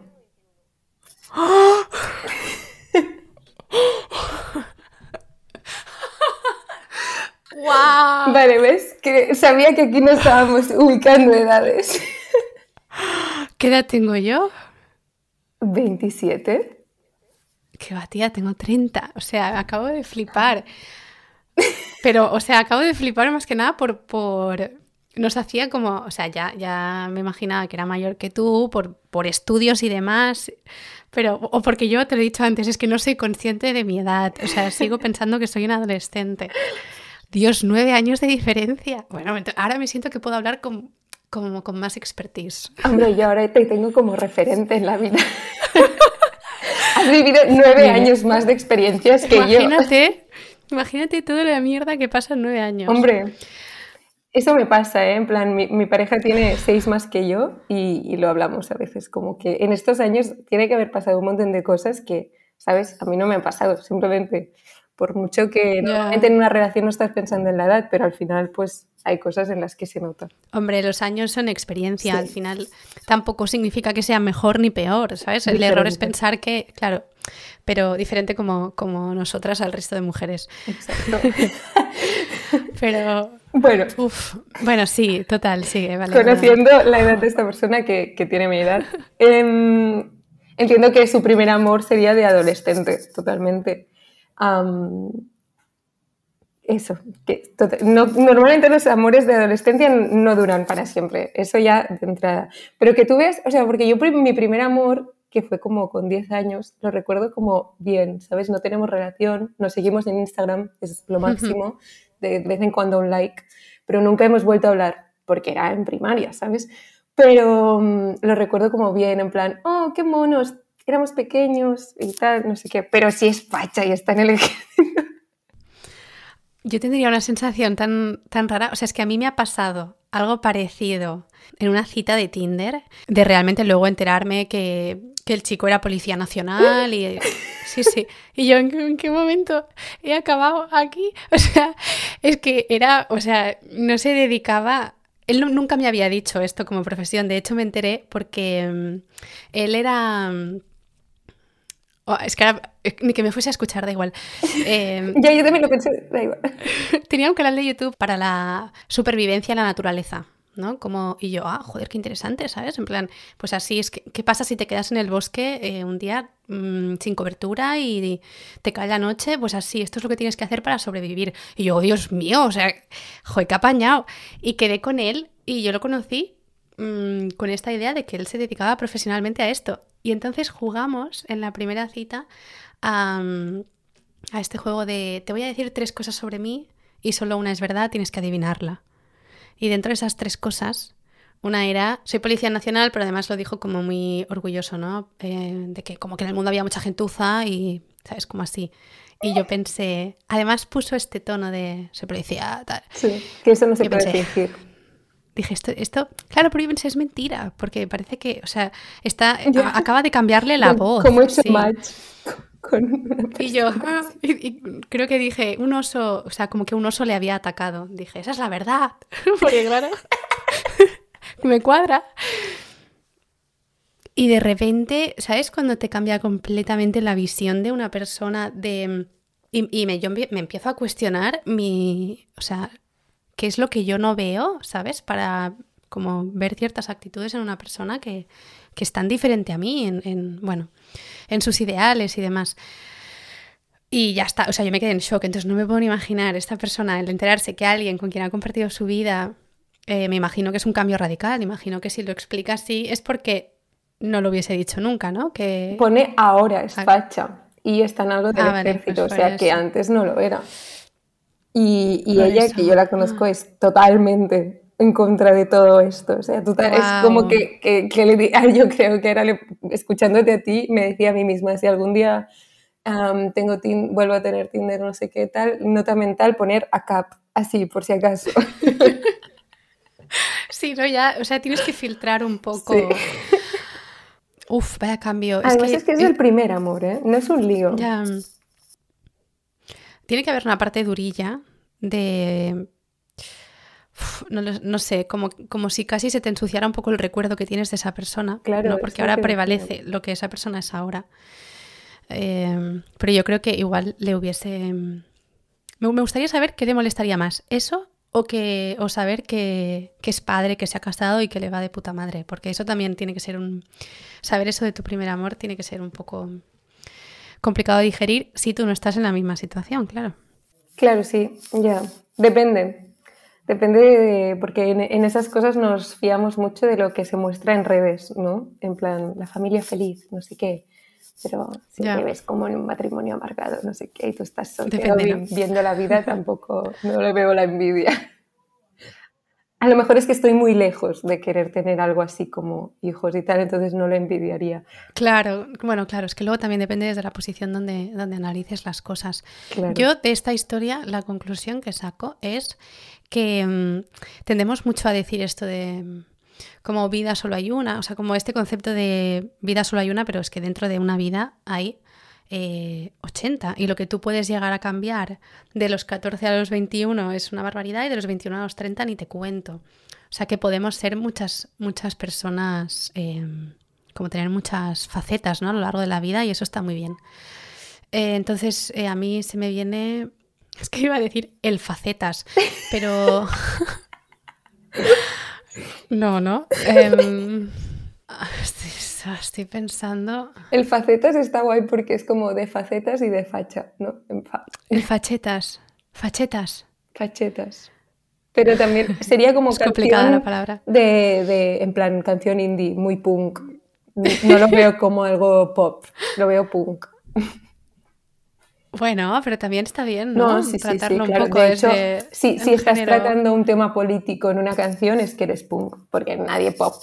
S1: ¡Wow!
S2: Vale, ¿ves? Que sabía que aquí no estábamos ubicando edades.
S1: ¿Qué edad tengo yo?
S2: 27
S1: que va, tía, tengo 30. O sea, acabo de flipar. Pero, o sea, acabo de flipar más que nada por, por... Nos hacía como, o sea, ya, ya me imaginaba que era mayor que tú por, por estudios y demás, pero, o porque yo te lo he dicho antes, es que no soy consciente de mi edad, o sea, sigo pensando que soy un adolescente. Dios, nueve años de diferencia. Bueno, ahora me siento que puedo hablar con, como, con más expertise.
S2: Hombre, yo ahora te tengo como referente en la vida. Has vivido nueve años más de experiencias que
S1: imagínate, yo. Imagínate toda la mierda que pasa en nueve años.
S2: Hombre, eso me pasa, ¿eh? En plan, mi, pareja tiene seis más que yo y, lo hablamos a veces, como que en estos años tiene que haber pasado un montón de cosas que, ¿sabes? A mí no me han pasado, simplemente Por mucho que normalmente en una relación no estás pensando en la edad, pero al final pues hay cosas en las que se nota.
S1: Hombre, los años son experiencia, al final tampoco significa que sea mejor ni peor, ¿sabes? El error es pensar que, claro, pero diferente como, como nosotras al resto de mujeres. Exacto. pero bueno. bueno, sí, total, sí. Vale,
S2: Conociendo la edad de esta persona que, que tiene mi edad, eh, entiendo que su primer amor sería de adolescente, totalmente. Eso, que normalmente los amores de adolescencia no duran para siempre, eso ya de entrada. Pero que tú ves, o sea, porque yo mi primer amor, que fue como con 10 años, lo recuerdo como bien, ¿sabes? No tenemos relación, nos seguimos en Instagram, es lo máximo, de vez en cuando un like, pero nunca hemos vuelto a hablar, porque era en primaria, ¿sabes? Pero mm, lo recuerdo como bien, en plan, oh, qué monos, éramos pequeños y tal, no sé qué, pero sí es facha y está en el.
S1: Yo tendría una sensación tan, tan rara, o sea, es que a mí me ha pasado algo parecido en una cita de Tinder, de realmente luego enterarme que, que el chico era policía nacional y... Sí, sí. Y yo, ¿en qué, momento he acabado aquí? O sea, es que era, o sea, no se dedicaba él nunca me había dicho esto como profesión. De hecho, me enteré porque mm, él era. Oh, es que ni que me fuese a escuchar, da igual.
S2: Eh, ya, yo también lo pensé, da igual.
S1: tenía un canal de YouTube para la supervivencia en la naturaleza. ¿no? Como, y yo, ah, joder, qué interesante, ¿sabes? En plan, pues así es que, ¿qué pasa si te quedas en el bosque eh, un día mm, sin cobertura y te cae la noche? Pues así, esto es lo que tienes que hacer para sobrevivir. Y yo, oh, Dios mío, o sea, joder, qué apañado. Y quedé con él y yo lo conocí mm, con esta idea de que él se dedicaba profesionalmente a esto. Y entonces jugamos en la primera cita a, mm, a este juego de, te voy a decir tres cosas sobre mí y solo una es verdad, tienes que adivinarla. Y dentro de esas tres cosas, una era, soy policía nacional, pero además lo dijo como muy orgulloso, ¿no? Eh, de que como que en el mundo había mucha gentuza y, ¿sabes? Como así. Y yo pensé, además puso este tono de soy policía, tal.
S2: Sí, que eso no se puede decir.
S1: Dije, esto, esto, claro, pero yo pensé, es mentira, porque parece que, o sea, está, acaba de cambiarle la voz.
S2: Como hecho match
S1: y yo, ah, creo que dije, un oso, o sea, como que un oso le había atacado. Dije, esa es la verdad. Porque claro, me cuadra. Y de repente, ¿sabes? Cuando te cambia completamente la visión de una persona de... Y, me, yo me empiezo a cuestionar mi... O sea, ¿qué es lo que yo no veo, ¿sabes? Para como ver ciertas actitudes en una persona que, que es tan diferente a mí, en, bueno, en sus ideales y demás. Y ya está, o sea, yo me quedé en shock, entonces no me puedo ni imaginar esta persona, el enterarse que alguien con quien ha compartido su vida, eh, me imagino que es un cambio radical, imagino que si lo explica así es porque no lo hubiese dicho nunca, ¿no? Que...
S2: Pone ahora, es facha, y está en algo del ah, ejército, pues o sea, que antes no lo era. Y, ella, que yo la conozco, ah. es totalmente en contra de todo esto. O sea, tú es como que, que, le, yo creo que era escuchándote a ti, me decía a mí misma, si algún día tengo vuelvo a tener Tinder, no sé qué tal, nota mental, poner a cap, así, por si acaso.
S1: Sí, no, ya, o sea, tienes que filtrar un poco. Uf, vaya cambio.
S2: Además es que es, el primer amor, ¿eh? No es un lío.
S1: Ya. Tiene que haber una parte durilla de no, sé, como, como si casi se te ensuciara un poco el recuerdo que tienes de esa persona, claro, ¿no? porque ahora prevalece lo que esa persona es ahora. Em, pero yo creo que igual le hubiese... Me, gustaría saber qué le molestaría más, eso o, que, o saber que, que, es padre, que se ha casado y que le va de puta madre, porque eso también tiene que ser un... Saber eso de tu primer amor tiene que ser un poco complicado de digerir si tú no estás en la misma situación, claro.
S2: Claro, sí, ya. Depende. Depende de, porque en, esas cosas nos fiamos mucho de lo que se muestra en redes, ¿no? En plan, la familia feliz, no sé qué. Pero si te ves como en un matrimonio amargado, no sé qué, y tú estás soltero viendo la vida, tampoco no le veo la envidia. A lo mejor es que estoy muy lejos de querer tener algo así como hijos y tal, entonces no lo envidiaría.
S1: Claro, bueno, claro, es que luego también depende desde la posición donde, donde analices las cosas. Yo de esta historia, la conclusión que saco es que mm, tendemos mucho a decir esto de como vida solo hay una, o sea, como este concepto de vida solo hay una, pero es que dentro de una vida hay 80 y lo que tú puedes llegar a cambiar de los 14 a los 21 es una barbaridad y de los 21 a los 30 ni te cuento. O sea que podemos ser muchas, muchas personas, em, como tener muchas facetas ¿no? a lo largo de la vida y eso está muy bien. Eh, entonces a mí se me viene, es que iba a decir el facetas, pero... no, no. Estoy, pensando.
S2: El facetas está guay porque es como de facetas y de facha, ¿no?
S1: El fachetas. Fachetas.
S2: Fachetas. Pero también sería como
S1: es complicada la palabra.
S2: De, de, en plan, canción indie, muy punk. No lo veo como algo pop, lo veo punk.
S1: Bueno, pero también está bien, ¿no?
S2: sí, Tratarlo un poco de hecho, si, si estás tratando un tema político en una canción es que eres punk, porque nadie pop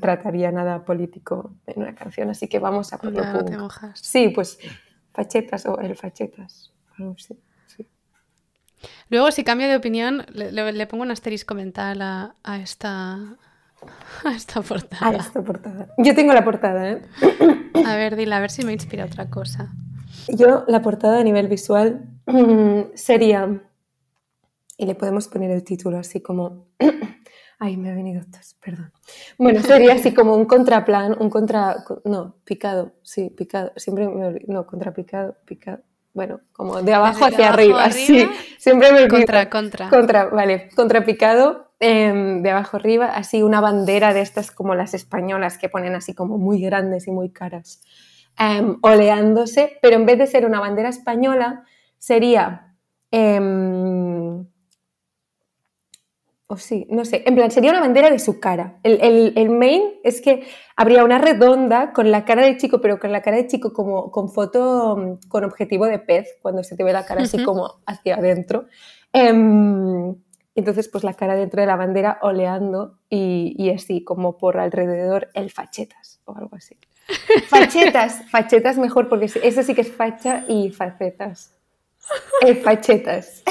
S2: trataría nada político en una canción, así que vamos a por lo. Sí, pues fachetas o el fachetas.
S1: Luego, si cambio de opinión, le, pongo un asterisco mental a, a esta a esta portada.
S2: A esta portada. Yo tengo la portada, ¿eh?
S1: A ver, dile, a ver si me inspira otra cosa.
S2: Yo, la portada a nivel visual sería, y le podemos poner el título así como, ay, me ha venido tos, perdón. Bueno, sería así como un contraplan, un contra, no, picado, sí, picado, siempre me no, contrapicado, picado, bueno, como de abajo hacia arriba, sí, siempre me
S1: Contra, contra.
S2: Contra, vale, contrapicado, em, de abajo arriba, así una bandera de estas como las españolas que ponen así como muy grandes y muy caras. Em, oleándose, pero en vez de ser una bandera española, sería... Em, o sí, no sé, en plan, sería una bandera de su cara. El, el, main es que habría una redonda con la cara de chico, pero con la cara de chico como con foto mm, con objetivo de pez, cuando se te ve la cara así como hacia adentro. Em, entonces, pues la cara dentro de la bandera oleando y, y así como por alrededor el fachetas o algo así. Fachetas, fachetas mejor, porque eso sí que es facha y facetas. Eh, fachetas.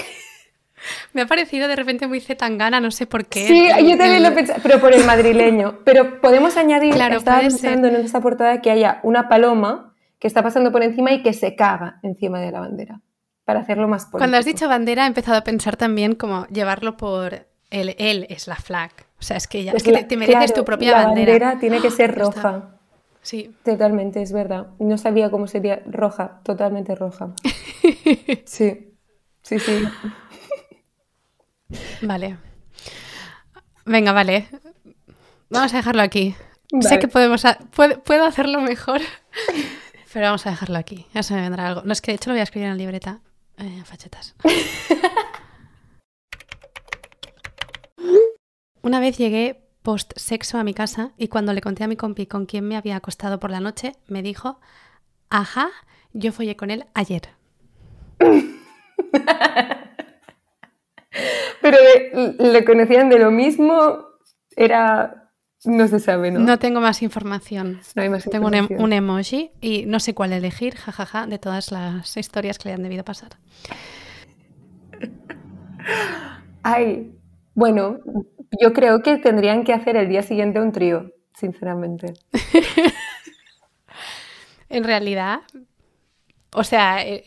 S1: Me ha parecido de repente muy zetangana, no sé por qué.
S2: Sí, yo también lo pensé, pero por el madrileño. Pero podemos añadir, claro, estaba pensando en esta portada que haya una paloma que está pasando por encima y que se caga encima de la bandera, para hacerlo más político.
S1: Cuando has dicho bandera he empezado a pensar también como llevarlo por el él es la flag. O sea, es que ya es que te, mereces tu propia
S2: la
S1: bandera.
S2: bandera tiene que ser roja.
S1: Sí.
S2: Totalmente, es verdad. No sabía cómo sería roja, totalmente roja. Sí, sí, sí.
S1: Vale. Venga, vale. Vamos a dejarlo aquí. Sé que podemos puedo, hacerlo mejor, pero vamos a dejarlo aquí. Ya se me vendrá algo. No es que de hecho lo voy a escribir en la libreta. Eh, fachetas. Una vez llegué post sexo a mi casa y cuando le conté a mi compi con quién me había acostado por la noche, me dijo, ajá, yo follé con él ayer.
S2: Pero le conocían de lo mismo, era... No se sabe, ¿no?
S1: No tengo más información.
S2: No hay más
S1: tengo em-, Un, emoji y no sé cuál elegir, jajaja, de todas las historias que le han debido pasar.
S2: Ay, bueno, yo creo que tendrían que hacer el día siguiente un trío, sinceramente.
S1: en realidad, o sea, eh,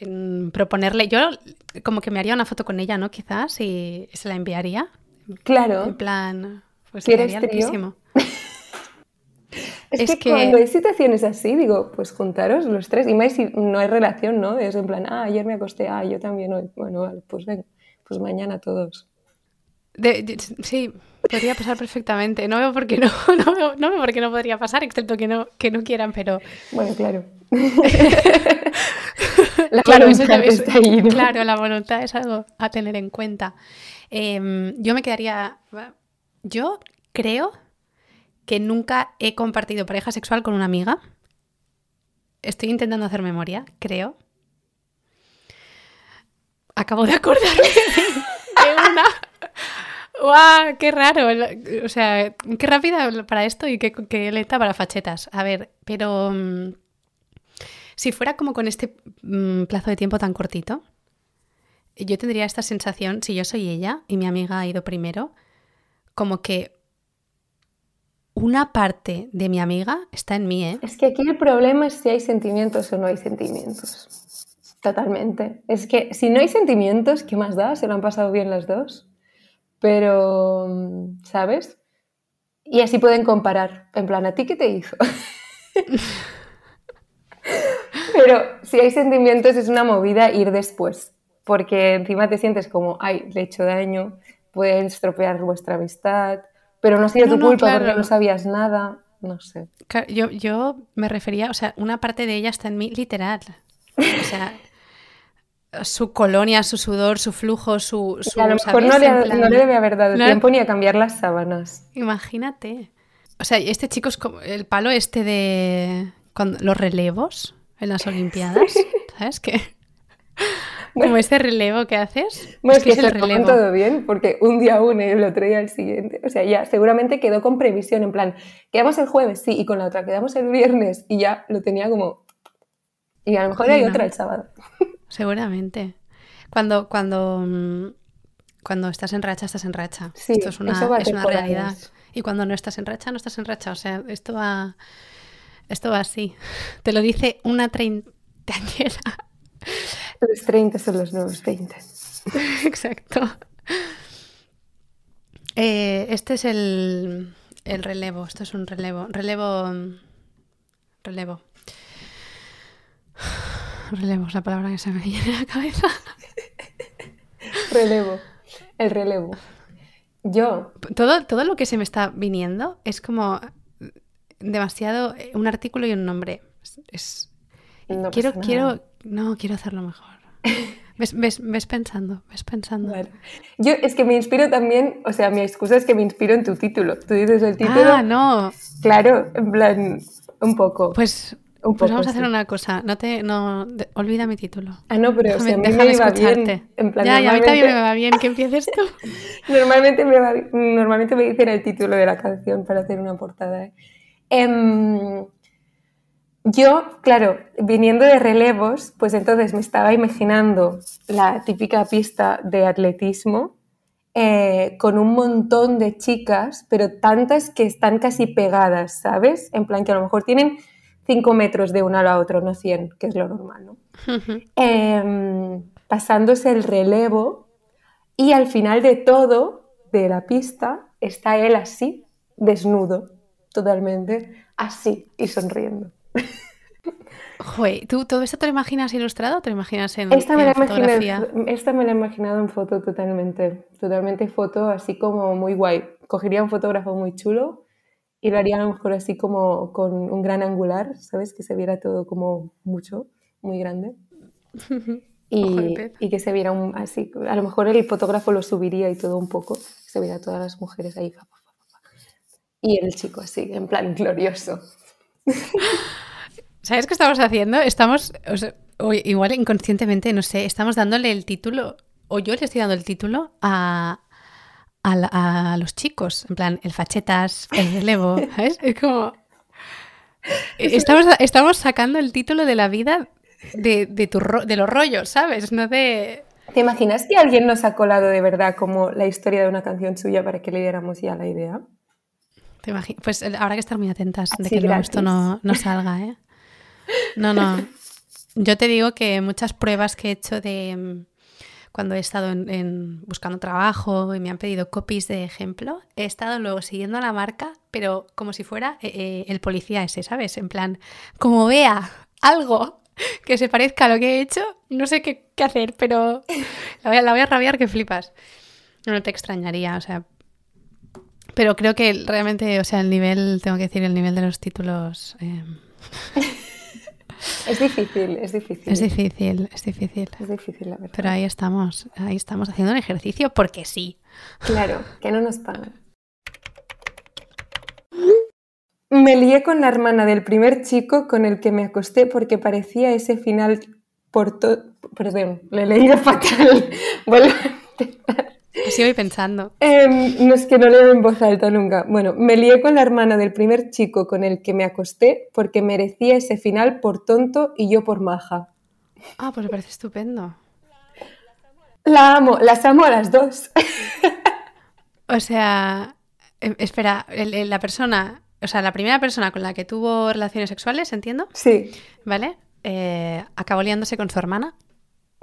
S1: proponerle, yo como que me haría una foto con ella, ¿no? Quizás, y se la enviaría.
S2: Claro.
S1: En plan, pues
S2: sería trío? es, que, cuando hay situaciones así, digo, pues juntaros los tres, y más si no hay relación, ¿no? Es en plan, ah, ayer me acosté, ah, yo también hoy. Bueno, vale, pues ven, pues mañana todos
S1: sí, podría pasar perfectamente. No veo por qué no, no veo, por qué no podría pasar, excepto que no, que no quieran, pero...
S2: Bueno, claro.
S1: la claro, voluntad está ahí, Claro, la voluntad es algo a tener en cuenta. Em, yo me quedaría... Yo creo que nunca he compartido pareja sexual con una amiga. Estoy intentando hacer memoria, creo. Acabo de acordarme de una ¡Guau! ¡Qué raro! O sea, qué rápida para esto y qué, qué lenta para fachetas. A ver, pero mm, si fuera como con este mm, plazo de tiempo tan cortito, yo tendría esta sensación, si yo soy ella y mi amiga ha ido primero, como que una parte de mi amiga está en mí, ¿eh?
S2: Es que aquí el problema es si hay sentimientos o no hay sentimientos. Totalmente. Es que si no hay sentimientos, ¿qué más da? Se lo han pasado bien las dos. Pero, ¿sabes? Y así pueden comparar. En plan, ¿a ti qué te hizo? Pero si hay sentimientos es una movida ir después. Porque encima te sientes como, ay, le he hecho daño, pueden estropear vuestra amistad, pero no ha sido tu culpa porque no sabías nada, no sé.
S1: Yo, yo me refería, o sea, una parte de ella está en mí literal. O sea, su colonia, su sudor, su flujo, su... su
S2: a lo mejor no le, debe haber dado tiempo ni a cambiar las sábanas.
S1: Imagínate. O sea, este chico es como el palo este de cuando, los relevos en las Olimpiadas, ¿sabes qué? Como ese relevo que haces.
S2: Bueno, es que, es el relevo. todo bien, porque un día uno y el otro día el siguiente. O sea, ya seguramente quedó con previsión, en plan, quedamos el jueves, sí, y con la otra quedamos el viernes, y ya lo tenía como. Y a lo mejor hay otra el sábado.
S1: Seguramente. Cuando, cuando, mm, cuando estás en racha, estás en racha. Sí, esto es una, es una realidad. Y cuando no estás en racha, no estás en racha. O sea, esto va, esto va así. Te lo dice una treintañera
S2: los 30 son los nuevos 20.
S1: Exacto. Eh, este es el, el, relevo. Esto es un relevo. Relevo. Relevo. Relevo es la palabra que se me viene a la cabeza.
S2: relevo. El relevo. Yo.
S1: Todo, todo lo que se me está viniendo es como demasiado. Un artículo y un nombre. Es, quiero, quiero, no, quiero hacerlo mejor. Ves, ves, pensando, ves pensando.
S2: Yo es que me inspiro también, o sea, mi excusa es que me inspiro en tu título. Tú dices el título.
S1: Ah, no.
S2: Claro, en plan, un poco.
S1: Pues, un pues vamos a hacer una cosa. No te, no, olvida mi título.
S2: Ah, no, pero déjame, o sea, a mí me escucharte.
S1: en plan, ya, y a mí también me va bien que empieces tú.
S2: normalmente, me normalmente me dicen el título de la canción para hacer una portada. ¿eh? Em, yo, claro, viniendo de relevos, pues entonces me estaba imaginando la típica pista de atletismo eh, con un montón de chicas, pero tantas que están casi pegadas, ¿sabes? En plan que a lo mejor tienen 5 metros de una a la otra, no 100, que es lo normal, ¿no? Em, pasándose el relevo y al final de todo, de la pista, está él así, desnudo, totalmente, así y sonriendo.
S1: Joder, ¿tú todo esto te lo imaginas ilustrado o te lo imaginas en, esta me fotografía?
S2: esta me la he imaginado en foto totalmente, totalmente foto así como muy guay. Cogería un fotógrafo muy chulo y lo haría a lo mejor así como con un gran angular, ¿sabes? Que se viera todo como mucho, muy grande. Y, y que se viera un, así, a lo mejor el fotógrafo lo subiría y todo un poco, se viera todas las mujeres ahí. Y el chico así, en plan glorioso.
S1: ¿Sabes qué estamos haciendo? Estamos, o igual inconscientemente, no sé, estamos dándole el título, o yo le estoy dando el título a, a, los chicos, en plan, el fachetas, el relevo, ¿sabes? Es como... Estamos, estamos sacando el título de la vida de, de, tu, de los rollos, ¿sabes? No de...
S2: ¿Te imaginas que alguien nos ha colado de verdad como la historia de una canción suya para que le diéramos ya la idea?
S1: ¿Te pues habrá que estar muy atentas de que luego esto no, no salga, ¿eh? No, no. Yo te digo que muchas pruebas que he hecho de cuando he estado en, buscando trabajo y me han pedido copies de ejemplo, he estado luego siguiendo a la marca, pero como si fuera eh, eh, el policía ese, ¿sabes? En plan, como vea algo que se parezca a lo que he hecho, no sé qué, hacer, pero la voy, a, la voy, a, rabiar que flipas. No te extrañaría, o sea. Pero creo que realmente, o sea, el nivel, tengo que decir, el nivel de los títulos. Eh,
S2: es difícil, es difícil.
S1: Es difícil, es difícil.
S2: Es difícil, la verdad.
S1: Pero ahí estamos, ahí estamos haciendo un ejercicio porque sí.
S2: Claro, que no nos pagan. Me lié con la hermana del primer chico con el que me acosté porque parecía ese final por todo... Perdón, le he leído fatal. Vuelvo a
S1: Voy pensando.
S2: Em, no es que no leo en voz alta nunca. Bueno, me lié con la hermana del primer chico con el que me acosté porque merecía ese final por tonto y yo por maja.
S1: Ah, pues me parece estupendo.
S2: La amo, las amo a las dos.
S1: o sea, em, espera, la persona o sea, la primera persona con la que tuvo relaciones sexuales, entiendo.
S2: Sí.
S1: ¿Vale? Eh, acabó liándose con su hermana.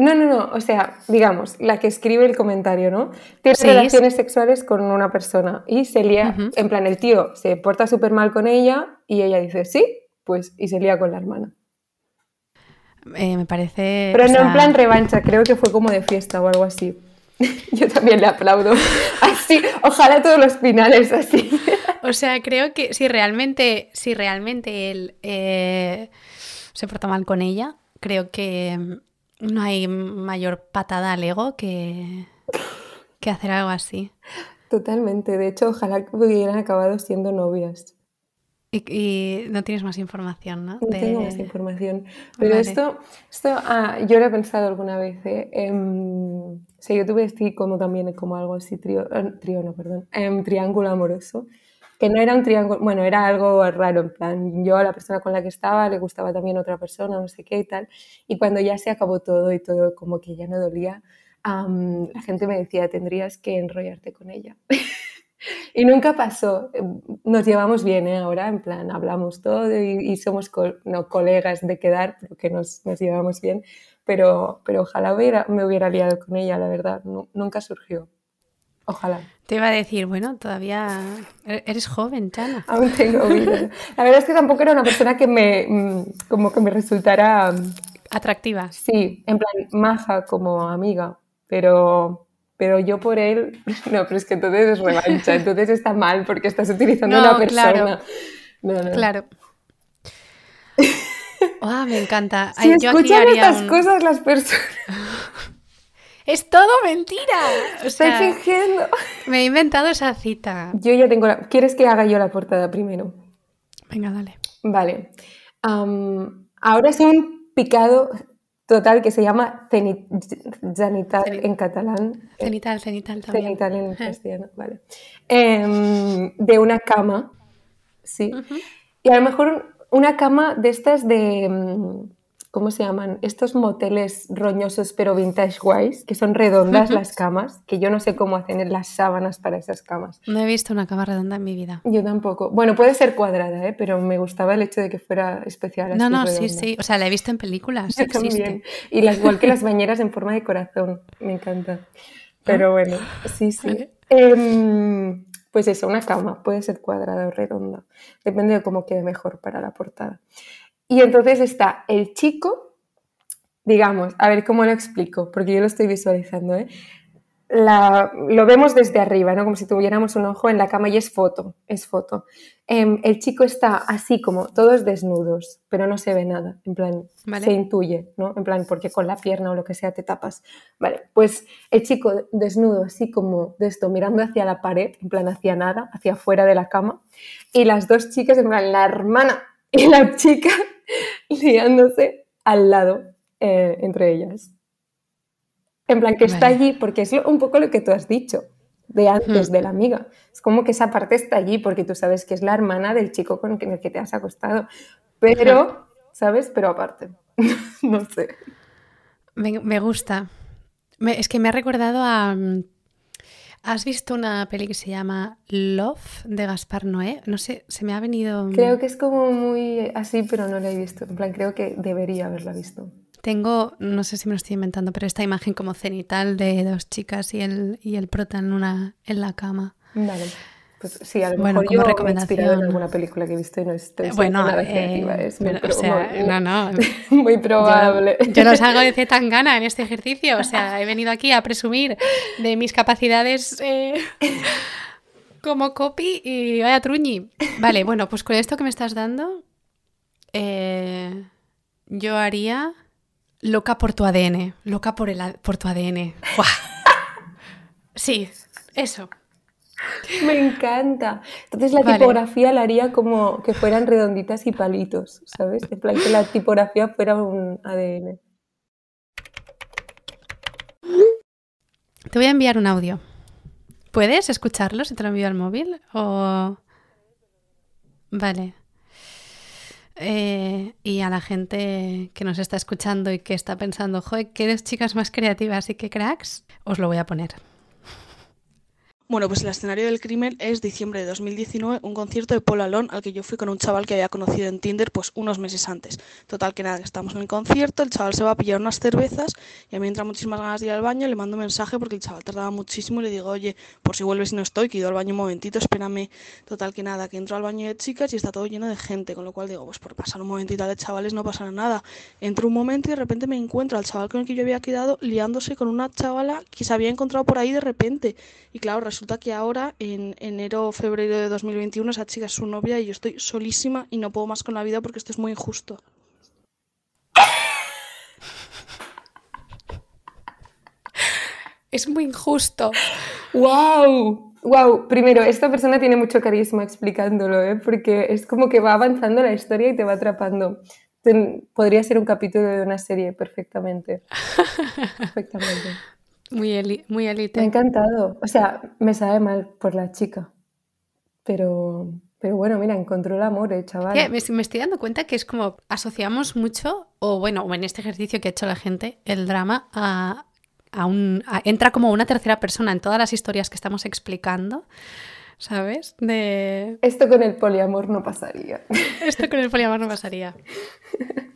S2: No, no, no, o sea, digamos, la que escribe el comentario, ¿no? Tiene relaciones sexuales con una persona y se lía, en plan, el tío se porta súper mal con ella y ella dice, sí, pues, y se lía con la hermana.
S1: Eh, me parece...
S2: Pero no en plan revancha, creo que fue como de fiesta o algo así. Yo también le aplaudo. Así, ojalá todos los finales así.
S1: O sea, creo que si realmente, si realmente él eh, se porta mal con ella, creo que no hay mayor patada al ego que, que hacer algo así.
S2: Totalmente. De hecho, ojalá hubieran acabado siendo novias.
S1: Y, no tienes más información, ¿no?
S2: No tengo más información. Pero esto, esto ah, yo lo he pensado alguna vez. ¿eh? Em, yo tuve así como también como algo así, trío, eh, trío no, perdón, em, triángulo amoroso. Que no era un triángulo, bueno, era algo raro, en plan, yo a la persona con la que estaba le gustaba también otra persona, no sé qué y tal. Y cuando ya se acabó todo y todo como que ya no dolía, la gente me decía, tendrías que enrollarte con ella. Y nunca pasó. Nos llevamos bien ¿eh? ahora, en plan, hablamos todo y, somos no, colegas de quedar, pero que nos, nos, llevamos bien. Pero, pero ojalá hubiera, me hubiera liado con ella, la verdad. nunca surgió. Ojalá.
S1: Te iba a decir, bueno, todavía e-, eres joven, Chana.
S2: Aún tengo vida. La verdad es que tampoco era una persona que me, mm, como que me resultara... Mm,
S1: Atractiva.
S2: Sí, en plan, maja como amiga, pero pero yo por él, no, pero es que entonces es revancha, entonces está mal porque estás utilizando a una persona.
S1: Claro. No, no. claro. Oh, me encanta.
S2: Si escuchan estas cosas las personas.
S1: Es todo mentira.
S2: Estoy fingiendo.
S1: Me he inventado esa cita.
S2: Yo ya tengo la... ¿Quieres que haga yo la portada primero?
S1: Venga, dale.
S2: Vale. ahora es un picado total que se llama cenital en catalán.
S1: Cenital, cenital también.
S2: Cenital en castellano, vale. Em, de una cama, sí. Y a lo mejor una cama de estas de em, ¿cómo se llaman? Estos moteles roñosos pero vintage guays, que son redondas las camas, que yo no sé cómo hacen las sábanas para esas camas.
S1: No he visto una cama redonda en mi vida.
S2: Yo tampoco. Bueno, puede ser cuadrada, ¿eh? pero me gustaba el hecho de que fuera especial.
S1: no, no, sí, sí. O sea, la he visto en películas. Yo también.
S2: Y las, igual que las bañeras en forma de corazón. Me encanta. Pero bueno, sí, sí. Em, pues eso, una cama. Puede ser cuadrada o redonda. Depende de cómo quede mejor para la portada. Y entonces está el chico, digamos, a ver cómo lo explico, porque yo lo estoy visualizando, ¿eh? lo vemos desde arriba, ¿no? Como si tuviéramos un ojo en la cama y es foto, es foto. Em, el chico está así como todos desnudos, pero no se ve nada, en plan, se intuye, ¿no? En plan, porque con la pierna o lo que sea te tapas. Vale, pues el chico desnudo, así como de esto, mirando hacia la pared, en plan hacia nada, hacia afuera de la cama, y las dos chicas, en plan, la hermana y la chica liándose al lado eh, entre ellas. En plan, que está allí, porque es un poco lo que tú has dicho de antes, hmm. de la amiga. Es como que esa parte está allí porque tú sabes que es la hermana del chico con el que te has acostado. Pero, ¿sabes? Pero aparte. no sé.
S1: Me, gusta. es que me ha recordado a mm, ¿Has visto una peli que se llama Love de Gaspar Noé? No sé, se me ha venido...
S2: Creo que es como muy así, pero no la he visto. En plan, creo que debería haberla visto.
S1: Tengo, no sé si me lo estoy inventando, pero esta imagen como cenital de dos chicas y el, y el prota en, una, en la cama.
S2: Vale. Pues sí, a lo bueno, mejor yo recomendación. me he en alguna película que he visto y no estoy bueno, nada eh, es muy, o sea, no, no. muy probable.
S1: Yo, yo no salgo de gana en este ejercicio, o sea, he venido aquí a presumir de mis capacidades eh, como copy y vaya truñi. Vale, bueno, pues con esto que me estás dando, eh, yo haría loca por tu ADN, loca por, el, por tu ADN. Sí, eso.
S2: Me encanta. Entonces la tipografía la haría como que fueran redonditas y palitos, ¿sabes? En plan que la tipografía fuera un ADN.
S1: Te voy a enviar un audio. ¿Puedes escucharlo si te lo envío al móvil? O... Vale. Eh, y a la gente que nos está escuchando y que está pensando, joder, que eres chicas más creativas y que cracks, os lo voy a poner.
S3: Bueno, pues el escenario del crimen es diciembre de 2019, un concierto de Paul Alon al que yo fui con un chaval que había conocido en Tinder pues unos meses antes. Total que nada, estamos en el concierto, el chaval se va a pillar unas cervezas y a mí entra muchísimas ganas de ir al baño, le mando un mensaje porque el chaval tardaba muchísimo y le digo, oye, por si vuelves y no estoy, que ido al baño un momentito, espérame. Total que nada, que entro al baño de chicas y está todo lleno de gente, con lo cual digo, pues por pasar un momentito de chavales no pasará nada. Entro un momento y de repente me encuentro al chaval con el que yo había quedado liándose con una chavala que se había encontrado por ahí de repente. Y claro, resulta que ahora en enero o febrero de 2021 esa chica es su novia y yo estoy solísima y no puedo más con la vida porque esto es muy injusto.
S1: Es muy injusto.
S2: ¡Wow! Wow, primero, esta persona tiene mucho carisma explicándolo, ¿eh? porque es como que va avanzando la historia y te va atrapando. Podría ser un capítulo de una serie perfectamente. perfectamente.
S1: Muy, muy élite.
S2: Me ha encantado. O sea, me sabe mal por la chica. Pero, pero bueno, mira, encontró el amor, el chaval.
S1: Me, estoy dando cuenta que es como asociamos mucho, o bueno, en este ejercicio que ha hecho la gente, el drama a, a un. entra como una tercera persona en todas las historias que estamos explicando. ¿Sabes? De...
S2: Esto con el poliamor no pasaría.
S1: Esto con el poliamor no pasaría.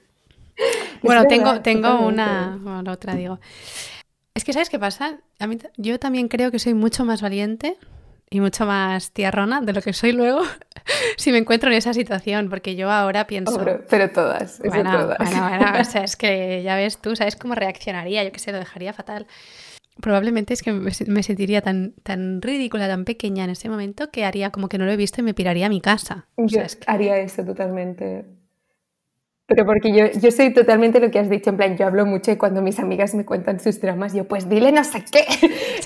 S1: bueno, tengo, tengo una. Bueno, otra digo. Es que, ¿sabes qué pasa? A mí, yo también creo que soy mucho más valiente y mucho más tierrona de lo que soy luego si me encuentro en esa situación, porque yo ahora pienso...
S2: pero, todas,
S1: bueno,
S2: todas.
S1: Bueno, bueno, o sea, es que ya ves tú, ¿sabes cómo reaccionaría? Yo que sé, lo dejaría fatal. Probablemente es que me sentiría tan, tan ridícula, tan pequeña en ese momento que haría como que no lo he visto y me piraría a mi casa.
S2: Yo haría eso totalmente. Pero porque yo, yo soy totalmente lo que has dicho, en plan, yo hablo mucho y cuando mis amigas me cuentan sus dramas, yo pues dile no sé qué,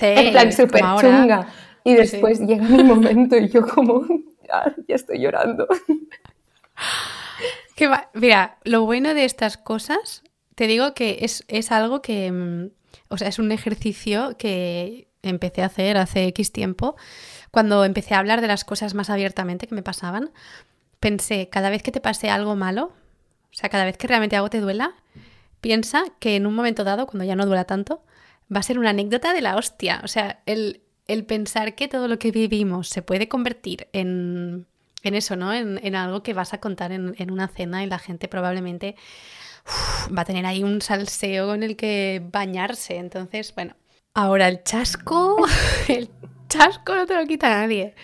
S2: en plan súper chunga. Y después llega mi momento y yo como, ya, ya estoy llorando.
S1: Mira, lo bueno de estas cosas, te digo que es, es algo que, mm, o sea, es un ejercicio que empecé a hacer hace X tiempo, cuando empecé a hablar de las cosas más abiertamente que me pasaban. Pensé, cada vez que te pase algo malo, sea, cada vez que realmente algo te duela, piensa que en un momento dado, cuando ya no duela tanto, va a ser una anécdota de la hostia. O sea, el, pensar que todo lo que vivimos se puede convertir en, en eso, ¿no? En, algo que vas a contar en, una cena y la gente probablemente va a tener ahí un salseo en el que bañarse. Entonces, bueno, ahora el chasco, el chasco no te lo quita nadie.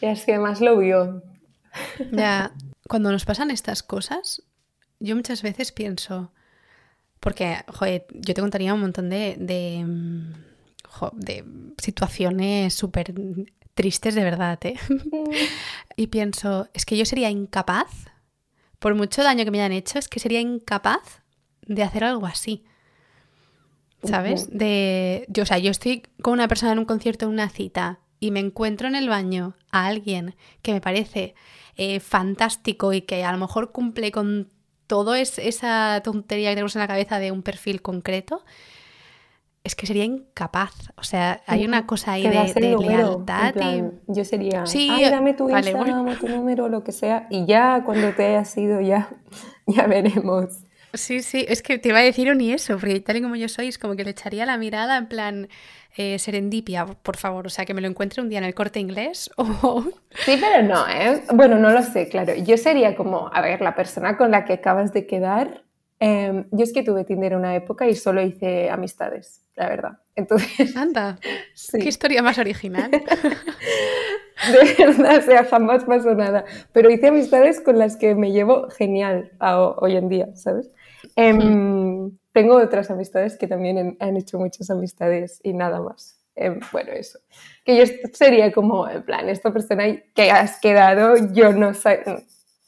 S2: Y es que más lo vio.
S1: Ya, cuando nos pasan estas cosas, yo muchas veces pienso, porque, joder, yo te contaría un montón de, de, mm, de situaciones súper tristes de verdad, ¿eh? y pienso, es que yo sería incapaz, por mucho daño que me hayan hecho, es que sería incapaz de hacer algo así. ¿Sabes? De, yo, o sea, yo estoy con una persona en un concierto, en una cita, y me encuentro en el baño a alguien que me parece eh, fantástico y que a lo mejor cumple con todo es esa tontería que tenemos en la cabeza de un perfil concreto, es que sería incapaz. O sea, hay una cosa ahí de, lealtad.
S2: Yo sería, sí, dame tu Instagram o tu número, lo que sea, y ya cuando te hayas ido, ya, ya veremos.
S1: Sí, sí, es que te iba a decir ni eso, porque tal y como yo soy, es como que le echaría la mirada en plan, eh, serendipia, por favor, o sea, que me lo encuentre un día en el corte inglés o...
S2: Sí, pero no, ¿eh? Bueno, no lo sé, claro. Yo sería como, a ver, la persona con la que acabas de quedar. Em, yo es que tuve Tinder una época y solo hice amistades, la verdad. Entonces...
S1: Anda, qué historia más original.
S2: de verdad, o sea, jamás pasó nada. Pero hice amistades con las que me llevo genial hoy en día, ¿sabes? Em, tengo otras amistades que también han hecho muchas amistades y nada más. Em, bueno, eso. Que yo sería como, en plan, esta persona que has quedado, yo no sé,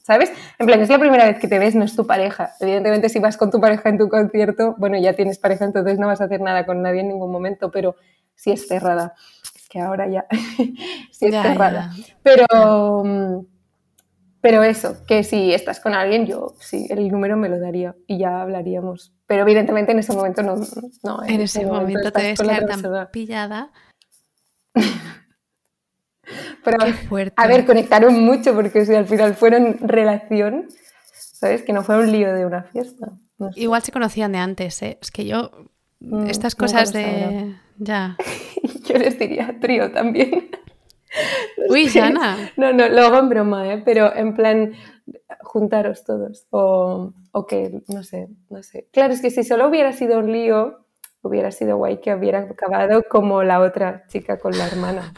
S2: ¿sabes? En plan, es la primera vez que te ves, no es tu pareja. Evidentemente, si vas con tu pareja en tu concierto, bueno, ya tienes pareja, entonces no vas a hacer nada con nadie en ningún momento, pero si es cerrada. Es que ahora ya, sí es cerrada. Pero mm, pero eso, que si estás con alguien, yo sí, el número me lo daría y ya hablaríamos. Pero evidentemente en ese momento no. no
S1: en, ese, momento, te debes quedar tan pillada.
S2: Pero, a ver, conectaron mucho porque si al final fueron relación, ¿sabes? Que no fue un lío de una fiesta.
S1: Igual se conocían de antes, ¿eh? Es que yo, mm, estas cosas de... Ya.
S2: Yo les diría trío también.
S1: Uy, Jana.
S2: No, no, lo hago en broma, ¿eh? Pero en plan, juntaros todos. O, o que, no sé, no sé. Claro, es que si solo hubiera sido un lío, hubiera sido guay que hubiera acabado como la otra chica con la hermana.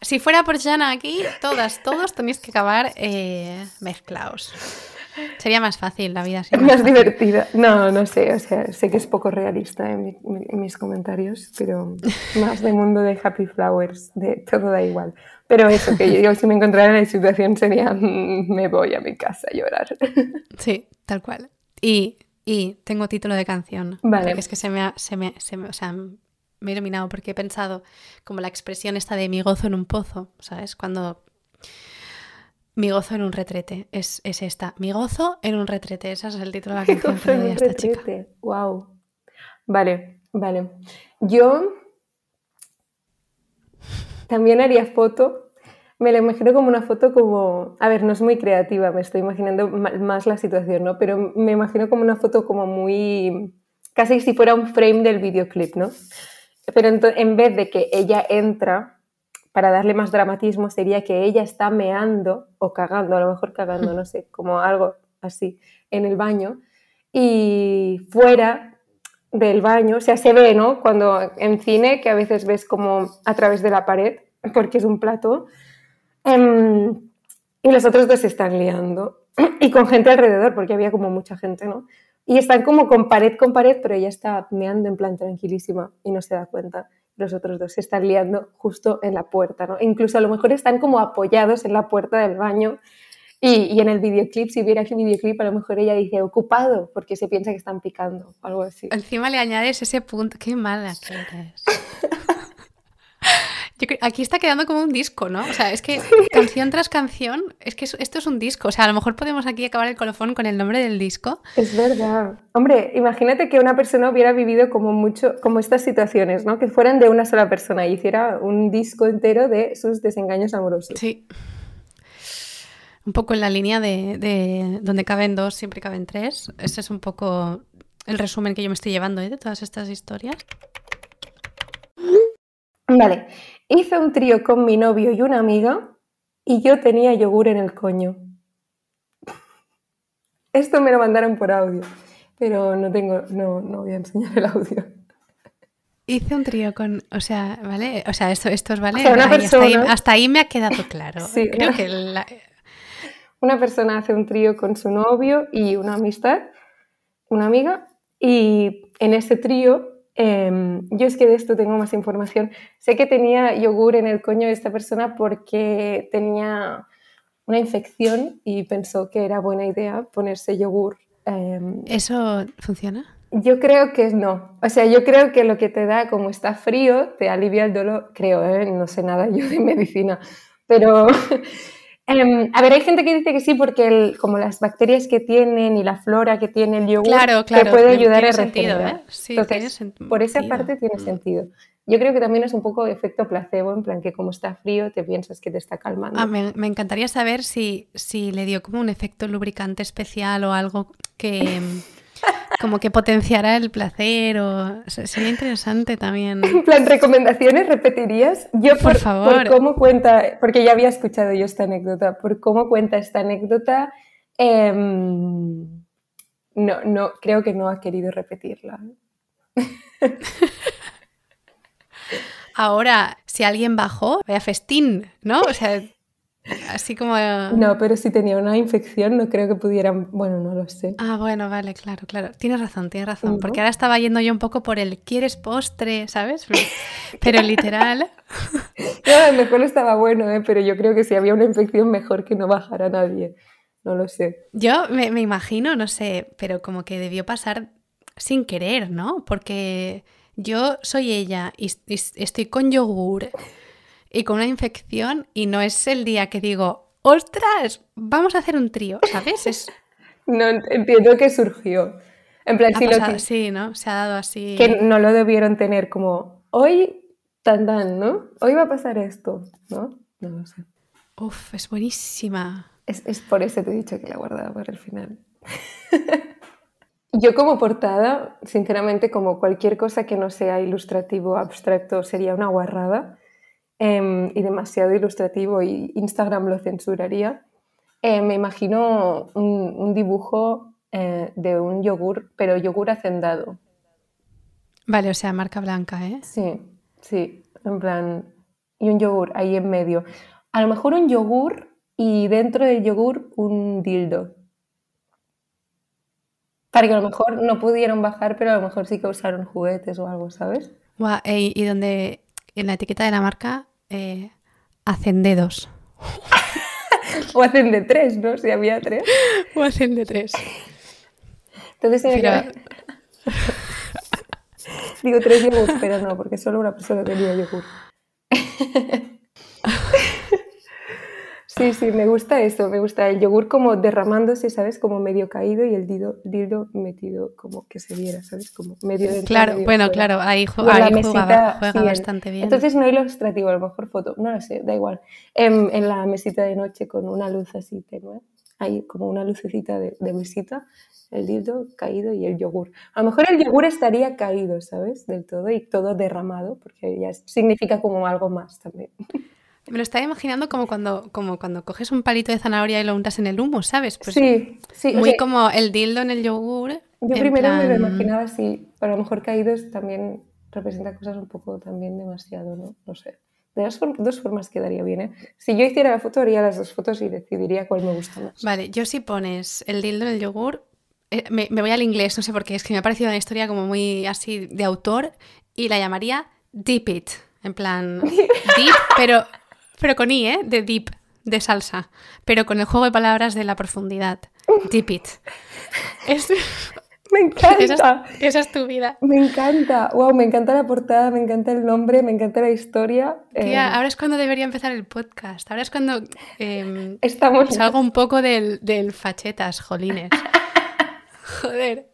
S1: Si fuera por Jana aquí, todas, todos tenéis que acabar eh, mezclados. Sería más fácil la vida.
S2: Más, más divertida. No, no sé, o sea, sé que es poco realista en, mi, en, mis comentarios, pero más de mundo de Happy Flowers, de todo da igual. Pero eso, que yo si me encontrara en la situación sería, me voy a mi casa a llorar.
S1: Sí, tal cual. Y, y tengo título de canción.
S2: Vale.
S1: Porque es que se me ha, se me, se me, o sea, me he iluminado porque he pensado como la expresión esta de mi gozo en un pozo, ¿sabes? Cuando mi gozo en un retrete es, es esta. Mi gozo en un retrete. Ese es el título de la canción que le esta chica.
S2: Wow. Vale, vale. Yo también haría foto. Me la imagino como una foto como... A ver, no es muy creativa, me estoy imaginando más la situación, ¿no? Pero me imagino como una foto como muy... Casi si fuera un frame del videoclip, ¿no? Pero en vez de que ella entra, para darle más dramatismo, sería que ella está meando o cagando, a lo mejor cagando, no sé, como algo así, en el baño. Y fuera del baño, o sea, se ve, ¿no? Cuando en cine, que a veces ves como a través de la pared, porque es un plato, em, y los otros dos se están liando. Y con gente alrededor, porque había como mucha gente, ¿no? Y están como con pared con pared, pero ella está meando en plan tranquilísima y no se da cuenta. Los otros dos se están liando justo en la puerta, ¿no? E incluso a lo mejor están como apoyados en la puerta del baño. Y, y en el videoclip, si hubiera aquí videoclip, a lo mejor ella dice ocupado, porque se piensa que están picando, algo así.
S1: Encima le añades ese punto. Qué mala que eres. Yo creo, aquí está quedando como un disco, ¿no? O sea, es que canción tras canción, es que esto es un disco. O sea, a lo mejor podemos aquí acabar el colofón con el nombre del disco.
S2: Es verdad. Hombre, imagínate que una persona hubiera vivido como mucho, como estas situaciones, ¿no? Que fueran de una sola persona y hiciera un disco entero de sus desengaños amorosos.
S1: Sí. Un poco en la línea de, de donde caben dos, siempre caben tres. Ese es un poco el resumen que yo me estoy llevando ¿eh? de todas estas historias.
S2: Vale, hice un trío con mi novio y una amiga y yo tenía yogur en el coño. Esto me lo mandaron por audio, pero no tengo, no, no voy a enseñar el audio.
S1: Hice un trío con, o sea, ¿vale? O sea, esto, esto es, ¿vale?
S2: O sea, una
S1: Ahí, hasta, ahí,
S2: persona-
S1: hasta ahí me ha quedado claro.
S2: Sí,
S1: Creo
S2: una-
S1: que la-
S2: Una persona hace un trío con su novio y una amistad, una amiga, y en ese trío, eh, yo es que de esto tengo más información. Sé que tenía yogur en el coño de esta persona porque tenía una infección y pensó que era buena idea ponerse yogur. eh,
S1: ¿Eso funciona?
S2: Yo creo que no. O sea, yo creo que lo que te da, como está frío, te alivia el dolor. Creo, ¿eh? no sé nada yo de medicina. Pero, em, a ver, hay gente que dice que sí, porque el- como las bacterias que tienen y la flora que tiene el yogur,
S1: Claro, claro.
S2: te puede ayudar
S1: tiene
S2: a
S1: sentido,
S2: regenerar.
S1: ¿eh? Sí,
S2: Entonces, Por esa
S1: sentido.
S2: parte tiene
S1: Mm.
S2: sentido. Yo creo que también es un poco efecto placebo, en plan que como está frío, te piensas que te está calmando.
S1: Ah, me, me encantaría saber si, si le dio como un efecto lubricante especial o algo que como que potenciara el placer o se- sería interesante también.
S2: En plan, recomendaciones, ¿repetirías? Yo
S1: Por
S2: por,
S1: favor.
S2: por cómo cuenta, porque ya había escuchado yo esta anécdota, por cómo cuenta esta anécdota, em, no, no, creo que no ha querido repetirla.
S1: Ahora, si alguien bajó, vaya festín, ¿no? O sea, así como...
S2: No, pero si tenía una infección, no creo que pudieran, bueno, no lo sé.
S1: Ah, bueno, vale, claro, claro. Tienes razón, tienes razón. Porque ahora estaba yendo yo un poco por el ¿quieres postre? ¿Sabes? Pero literal...
S2: No, a lo mejor estaba bueno, ¿eh? pero yo creo que si había una infección, mejor que no bajara nadie. No lo sé.
S1: Yo me, me imagino, no sé, pero como que debió pasar sin querer, ¿no? Porque yo soy ella y, y estoy con yogur y con una infección y no es el día que digo, ostras, vamos a hacer un trío, ¿sabes? Es,
S2: No entiendo que surgió. En plan,
S1: ha
S2: si lo
S1: pasado
S2: que-
S1: así, ¿no? Se ha dado así.
S2: que no lo debieron tener como hoy tan tan, ¿no? Hoy va a pasar esto, ¿no? No lo sé.
S1: Uf, es buenísima.
S2: Es, es por eso te he dicho que la guardaba para el final. Yo como portada, sinceramente, como cualquier cosa que no sea ilustrativo, abstracto, sería una guarrada em, y demasiado ilustrativo y Instagram lo censuraría. Eh, me imagino un, dibujo eh, de un yogur, pero yogur hacendado.
S1: Vale, o sea, marca blanca, ¿eh?
S2: Sí, sí, en plan, y un yogur ahí en medio. A lo mejor un yogur y dentro del yogur un dildo. Para que a lo mejor no pudieron bajar, pero a lo mejor sí que usaron juguetes o algo, ¿sabes?
S1: y donde en la etiqueta de la marca eh, hacen dedos.
S2: o hacen de tres, ¿no? Si había tres.
S1: O hacen de tres.
S2: Entonces tiene Digo tres yogurts, pero no, porque solo una persona tenía yogur. Sí, sí, me gusta eso, me gusta el yogur como derramándose, ¿sabes? Como medio caído y el dildo, metido como que se viera, ¿sabes? Como medio dentro.
S1: Claro, bueno, claro, ahí, juega, juega bastante bien.
S2: Entonces no ilustrativo, a lo mejor foto, no lo sé, da igual. En, en la mesita de noche con una luz así tenue, hay como una lucecita de, de mesita, el dildo caído y el yogur. A lo mejor el yogur estaría caído, ¿sabes? Del todo y todo derramado, porque ya significa como algo más también.
S1: Me lo estaba imaginando como cuando, como cuando coges un palito de zanahoria y lo untas en el humo, ¿sabes?
S2: Pues sí, sí.
S1: Muy como el dildo en el yogur.
S2: Yo primero me lo imaginaba así, pero a lo mejor caídos también representa cosas un poco también demasiado, ¿no? No sé. De las dos formas quedaría bien, ¿eh? Si yo hiciera la foto, haría las dos fotos y decidiría cuál me gusta más.
S1: Vale, yo si pones el dildo en el yogur, eh, me, me voy al inglés, no sé por qué, es que me ha parecido una historia como muy así de autor y la llamaría Deep It. En plan, deep, pero pero con I, ¿eh? De deep, de salsa. Pero con el juego de palabras de la profundidad. Deep it.
S2: Me encanta.
S1: Esa es, tu vida.
S2: Me encanta. Wow, me encanta la portada, me encanta el nombre, me encanta la historia.
S1: Tía, eh, ahora es cuando debería empezar el podcast. Ahora es cuando eh, Estamos... salgo un poco del, del fachetas, jolines. Joder.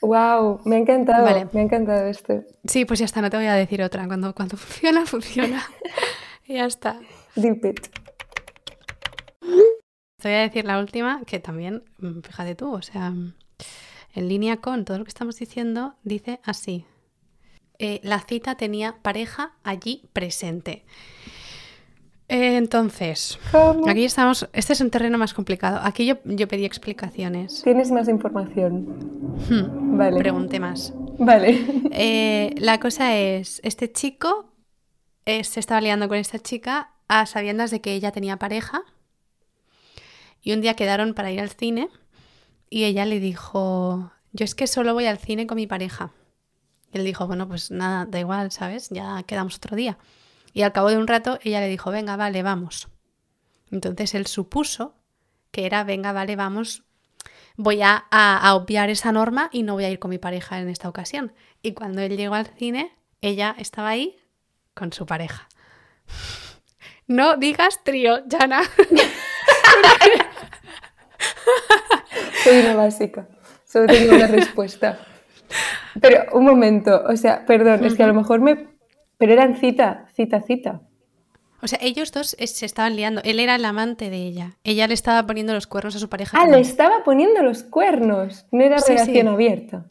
S2: Wow, me ha encantado. Vale. Me ha encantado este.
S1: Sí, pues ya está, no te voy a decir otra. Cuando, cuando funciona, funciona. ya está.
S2: Deep it.
S1: Te voy a decir la última, que también, mm, fíjate tú, o sea, en línea con todo lo que estamos diciendo, dice así. Eh, la cita tenía pareja allí presente. entonces, aquí estamos. Este es un terreno más complicado. Aquí yo, yo pedí explicaciones.
S2: ¿Tienes más información?
S1: Hmm, vale. Pregunté más.
S2: Vale.
S1: Eh, la cosa es: este chico eh, se estaba liando con esta chica a sabiendas de que ella tenía pareja. Y un día quedaron para ir al cine y ella le dijo, yo es que solo voy al cine con mi pareja. Y él dijo, bueno, pues nada, da igual, ¿sabes? Ya quedamos otro día. Y al cabo de un rato ella le dijo, venga, vale, vamos. Entonces él supuso que era, venga, vale, vamos, voy a, a, obviar esa norma y no voy a ir con mi pareja en esta ocasión. Y cuando él llegó al cine, ella estaba ahí con su pareja. No digas trío, Jana.
S2: Soy una básica. Solo tengo una respuesta. Pero un momento, o sea, perdón, es que a lo mejor me. Pero eran cita, cita, cita.
S1: O sea, ellos dos se estaban liando. Él era el amante de ella. Ella le estaba poniendo los cuernos a su pareja.
S2: Ah, le estaba poniendo los cuernos. No era relación abierta.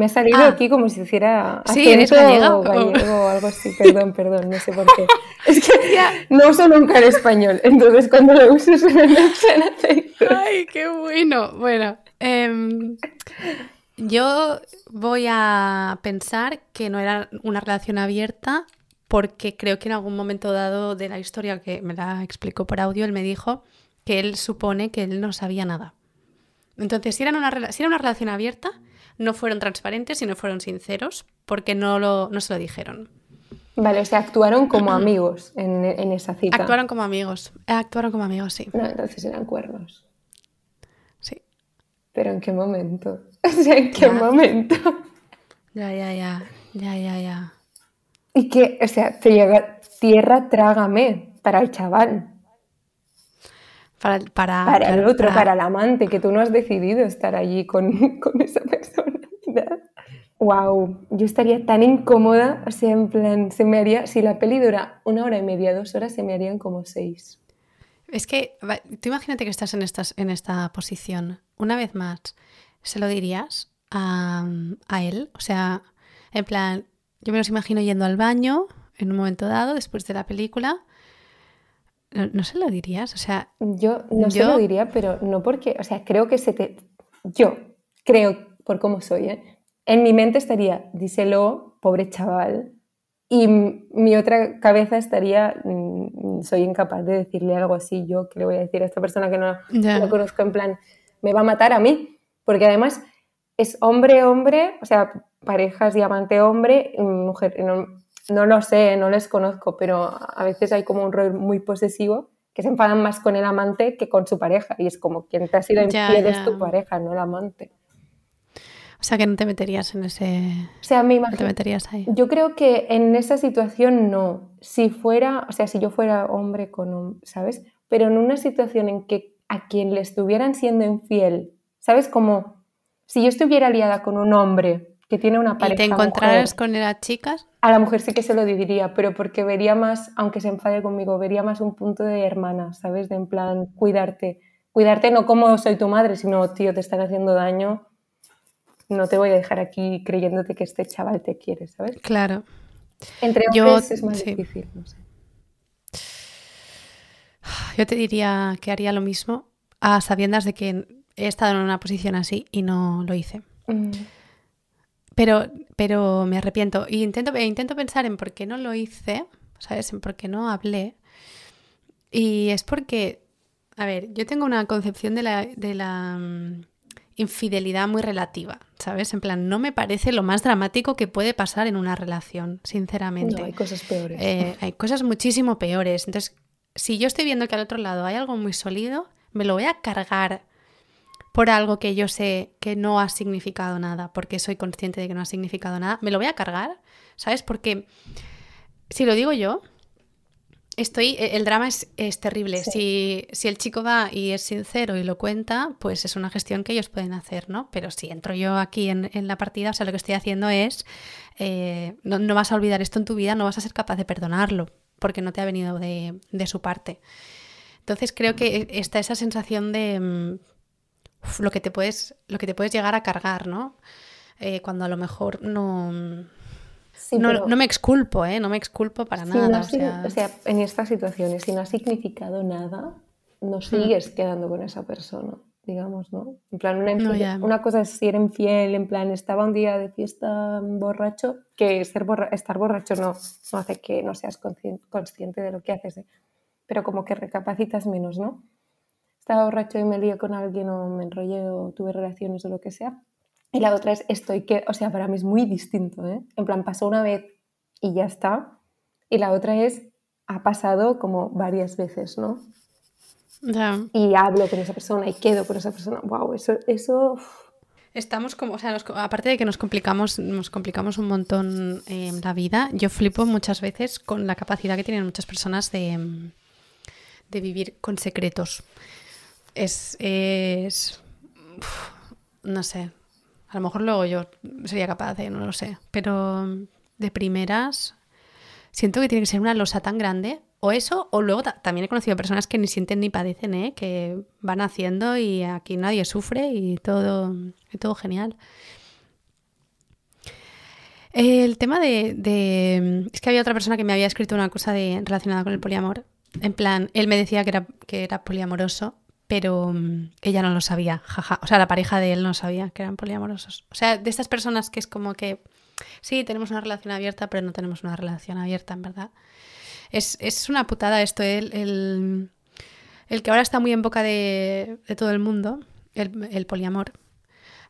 S2: Me ha salido ah. aquí como si hiciera
S1: sí, eres gallega o
S2: gallego o algo así. Perdón, perdón, no sé por qué. Es que no uso nunca el español, entonces cuando lo uso suena en aceite.
S1: Ay, qué bueno. Bueno, em, yo voy a pensar que no era una relación abierta porque creo que en algún momento dado de la historia que me la explicó por audio, él me dijo que él supone que él no sabía nada. Entonces, si era una, si era una relación abierta, no fueron transparentes y no fueron sinceros porque no, lo, no se lo dijeron.
S2: Vale, o sea, actuaron como amigos en, esa cita.
S1: Actuaron como amigos, eh, actuaron como amigos, sí.
S2: No, entonces eran cuernos.
S1: Sí.
S2: ¿Pero en qué momento? O sea, ¿en qué momento?
S1: Ya, ya, ya, ya, ya, ya.
S2: Y que, o sea, te llega tierra, trágame para el chaval.
S1: Para, para,
S2: para el otro, para... el amante, que tú no has decidido estar allí con, con esa persona. Wow, yo estaría tan incómoda, o sea, en plan, se me haría, si la peli dura una hora y media, dos horas, se me harían como seis.
S1: Es que, tú imagínate que estás en, estas, en esta posición, una vez más, ¿se lo dirías a, a él? O sea, en plan, yo me los imagino yendo al baño en un momento dado, después de la película. No, se lo dirías, o sea...
S2: Yo no se lo diría, pero no porque, o sea, creo que se te... Yo creo, por cómo soy, ¿eh? En mi mente estaría, díselo, pobre chaval, y mi otra cabeza estaría, mm, soy incapaz de decirle algo así, yo que le voy a decir a esta persona que no conozco, en plan, me va a matar a mí, porque además es hombre-hombre, o sea, parejas y amante-hombre, mujer, no, no, lo sé, no les conozco, pero a veces hay como un rol muy posesivo que se enfadan más con el amante que con su pareja, y es como quien te ha sido infiel es tu pareja, no el amante.
S1: O sea, que no te meterías en ese...
S2: O sea, me
S1: te meterías ahí.
S2: Yo creo que en esa situación no. Si fuera, o sea, si yo fuera hombre con un, ¿sabes? Pero en una situación en que a quien le estuvieran siendo infiel, ¿sabes? Como si yo estuviera liada con un hombre que tiene una pareja.
S1: ¿Y te encontraras con las chicas?
S2: A la mujer sí que se lo diría, pero porque vería más, aunque se enfade conmigo, vería más un punto de hermana, ¿sabes? De en plan, cuidarte. Cuidarte no como soy tu madre, sino, tío, te están haciendo daño no te voy a dejar aquí creyéndote que este chaval te quiere, ¿sabes?
S1: Claro.
S2: Entre hombres es más difícil, no sé.
S1: Yo te diría que haría lo mismo a sabiendas de que he estado en una posición así y no lo hice. Mm. Pero, pero me arrepiento. Y intento, intento pensar en por qué no lo hice, ¿sabes? En por qué no hablé. Y es porque, a ver, yo tengo una concepción de la, de la mm, infidelidad muy relativa, ¿sabes? En plan, no me parece lo más dramático que puede pasar en una relación, sinceramente.
S2: No, hay cosas peores.
S1: Eh, hay cosas muchísimo peores. Entonces, si yo estoy viendo que al otro lado hay algo muy sólido, me lo voy a cargar por algo que yo sé que no ha significado nada, porque soy consciente de que no ha significado nada, me lo voy a cargar, ¿sabes? Porque si lo digo yo, Estoy, e, el drama es, terrible. Si, el chico va y es sincero y lo cuenta, pues es una gestión que ellos pueden hacer, ¿no? Pero si entro yo aquí en, la partida, o sea, lo que estoy haciendo es, eh, no, vas a olvidar esto en tu vida, no vas a ser capaz de perdonarlo, porque no te ha venido de, su parte. Entonces creo que está esa sensación de mm, lo, que te puedes, lo que te puedes llegar a cargar, ¿no? Eh, cuando a lo mejor no no, no, me exculpo, ¿eh? No me exculpo para nada.
S2: o, sea... en estas situaciones, si no ha significado nada, no mm. sigues quedando con esa persona, digamos, ¿no? En plan, una, una, cosa es ser infiel, en plan, estaba un día de fiesta borracho, que ser estar borracho no, no hace que no seas consciente de lo que haces, ¿eh? pero como que recapacitas menos, ¿no? Estaba borracho y me lié con alguien o me enrollé o tuve relaciones o lo que sea y la otra es estoy que, o sea, para mí es muy distinto, ¿eh? En plan, pasó una vez y ya está. Y la otra es, ha pasado como varias veces, ¿no? Y hablo con esa persona y quedo con esa persona. ¡Wow! Eso. eso
S1: Estamos como, o sea, aparte de que nos complicamos, nos complicamos un montón eh, la vida, yo flipo muchas veces con la capacidad que tienen muchas personas de, de vivir con secretos. Es. es no sé, a lo mejor luego yo sería capaz de, no lo sé. Pero de primeras, siento que tiene que ser una losa tan grande. O eso, o luego también he conocido personas que ni sienten ni padecen, ¿eh? que van haciendo y aquí nadie sufre y todo, todo genial. El tema de, Es que había otra persona que me había escrito una cosa de, relacionada con el poliamor. En plan, él me decía que era, que era poliamoroso pero mm, ella no lo sabía, jaja. O sea, la pareja de él no sabía que eran poliamorosos. O sea, de estas personas que es como que sí, tenemos una relación abierta, pero no tenemos una relación abierta, en verdad. Es, una putada esto, el, el, que ahora está muy en boca de, todo el mundo, el, poliamor.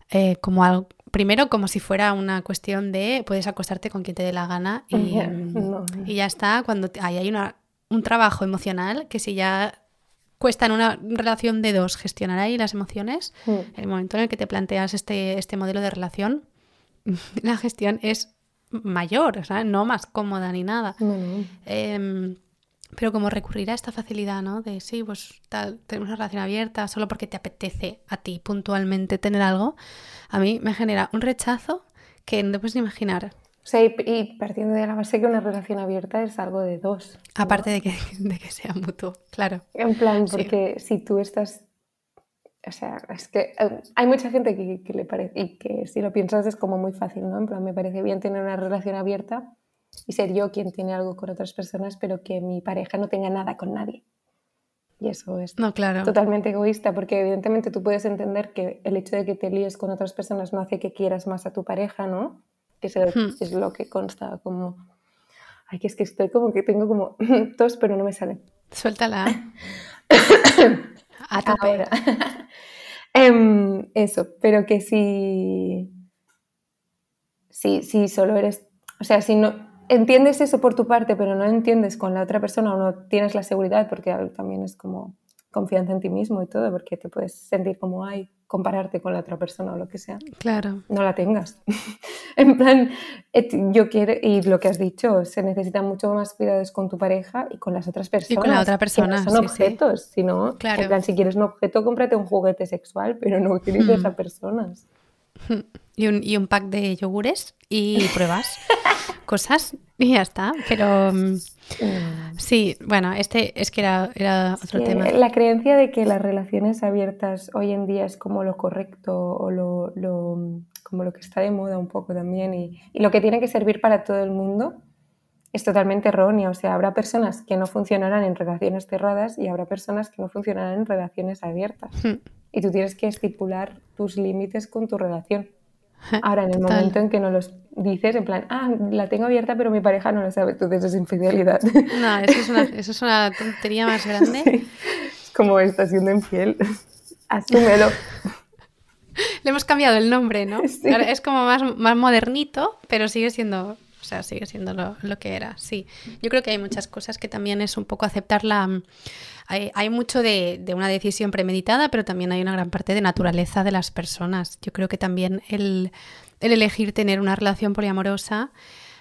S1: Eh, como algo, primero como si fuera una cuestión de puedes acostarte con quien te dé la gana y, y ya está, cuando hay, hay una, un trabajo emocional que si ya cuesta en una relación de dos gestionar ahí las emociones. Mm. El momento en el que te planteas este, este modelo de relación, la gestión es mayor, o sea, no más cómoda ni nada. Em, pero como recurrir a esta facilidad, ¿no? De sí, pues tenemos una relación abierta solo porque te apetece a ti puntualmente tener algo, a mí me genera un rechazo que no puedes ni imaginar.
S2: O sea, y, partiendo de la base que una relación abierta es algo de dos.
S1: Aparte de que, de que sea mutuo, claro.
S2: En plan, porque si tú estás o sea, es que eh, hay mucha gente que, que, le parece, y que si lo piensas es como muy fácil, ¿no? En plan, me parece bien tener una relación abierta y ser yo quien tiene algo con otras personas, pero que mi pareja no tenga nada con nadie. Y eso es
S1: no, claro.
S2: totalmente egoísta, porque evidentemente tú puedes entender que el hecho de que te líes con otras personas no hace que quieras más a tu pareja, ¿no? Que hmm. es lo que consta como... Ay, que es que estoy como que tengo como tos, pero no me sale.
S1: Suéltala. a tope.
S2: Em, eso, pero que si... Si, si solo eres... O sea, si no, entiendes eso por tu parte, pero no entiendes con la otra persona o no tienes la seguridad, porque también es como confianza en ti mismo y todo, porque te puedes sentir como, ay, compararte con la otra persona o lo que sea.
S1: Claro.
S2: No la tengas. en plan, yo quiero, y lo que has dicho, se necesitan mucho más cuidados con tu pareja y con las otras personas.
S1: Y con la otra persona.
S2: son objetos, si no, claro. en plan, si quieres un objeto, cómprate un juguete sexual, pero no utilices hmm. a personas.
S1: Y un, y un pack de yogures y pruebas. cosas y ya está. Pero mm, sí, bueno, este es que era, era otro tema.
S2: La creencia de que las relaciones abiertas hoy en día es como lo correcto o lo, lo como lo que está de moda un poco también y, y, lo que tiene que servir para todo el mundo es totalmente errónea. O sea, habrá personas que no funcionarán en relaciones cerradas y habrá personas que no funcionarán en relaciones abiertas. Hmm. Y tú tienes que estipular tus límites con tu relación. Ahora, en el momento en que no los dices, en plan, ah, la tengo abierta, pero mi pareja no lo sabe, entonces es infidelidad.
S1: No, eso es una, eso es una tontería más grande.
S2: Es como está siendo infiel. Asúmelo.
S1: Le hemos cambiado el nombre, ¿no? es como más, más modernito, pero sigue siendo o sea, sigue siendo lo, lo, que era, sí. Yo creo que hay muchas cosas que también es un poco aceptar la, hay, mucho de, una decisión premeditada, pero también hay una gran parte de naturaleza de las personas. Yo creo que también el, elegir tener una relación poliamorosa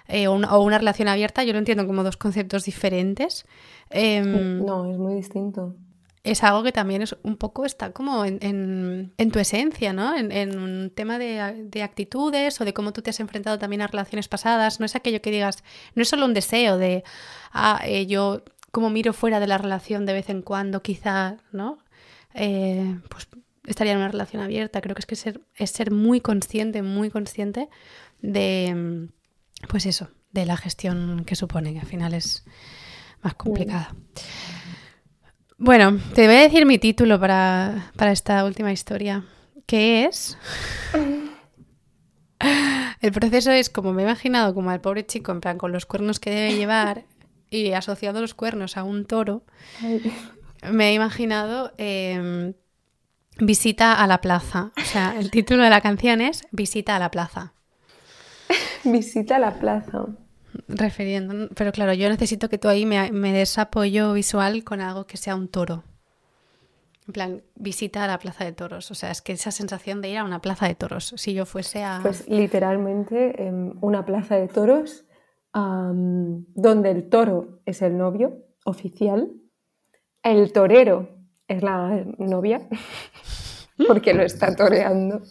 S1: eh, o, una, relación abierta, yo lo entiendo como dos conceptos diferentes.
S2: Em, no, es muy distinto
S1: es algo que también es un poco está como en, tu esencia, ¿no? En, un tema de, actitudes o de cómo tú te has enfrentado también a relaciones pasadas. No es aquello que digas, no es solo un deseo de, ah, eh, yo como miro fuera de la relación de vez en cuando, quizá, ¿no? Eh, pues estaría en una relación abierta. Creo que es que ser, es ser muy consciente, muy consciente de, pues eso, de la gestión que supone, que al final es más complicada. Bueno, te voy a decir mi título para, para esta última historia, que es... El proceso es como me he imaginado, como al pobre chico, en plan, con los cuernos que debe llevar y asociado los cuernos a un toro, me he imaginado em, Visita a la plaza. O sea, el título de la canción es Visita a la plaza.
S2: Visita a la plaza.
S1: Refiriendo, pero claro, yo necesito que tú ahí me, me des apoyo visual con algo que sea un toro. En plan, visita a la plaza de toros. O sea, es que esa sensación de ir a una plaza de toros, si yo fuese a...
S2: Pues literalmente em, una plaza de toros donde el toro es el novio oficial, el torero es la novia, porque lo está toreando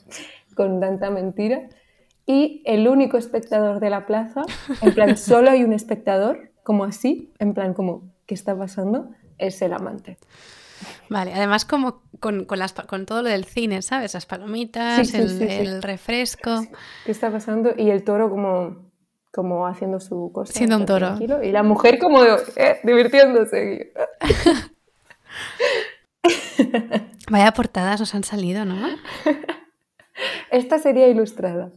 S2: con tanta mentira, y el único espectador de la plaza, en plan, solo hay un espectador, como así, en plan, como, ¿qué está pasando? Es el amante.
S1: Vale, además como con, las, con todo lo del cine, ¿sabes? Las palomitas, el, el, refresco.
S2: ¿Qué está pasando? Y el toro como como haciendo su cosa.
S1: Siendo un toro.
S2: Y la mujer como eh, divirtiéndose.
S1: Vaya portadas nos han salido, ¿no?
S2: Esta sería ilustrada.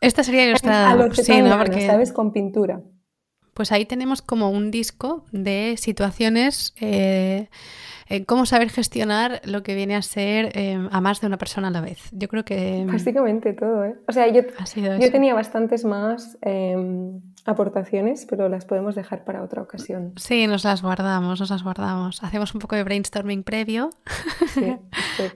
S1: Esta sería ilustrada. A sí, ¿no? Porque...
S2: ¿sabes? Con pintura.
S1: Pues ahí tenemos como un disco de situaciones eh, eh, cómo saber gestionar lo que viene a ser eh, a más de una persona a la vez. Yo creo que...
S2: Mm, Básicamente todo, ¿eh? O sea, yo, yo tenía bastantes más em, aportaciones, pero las podemos dejar para otra ocasión.
S1: Sí, nos las guardamos, nos las guardamos. Hacemos un poco de brainstorming previo.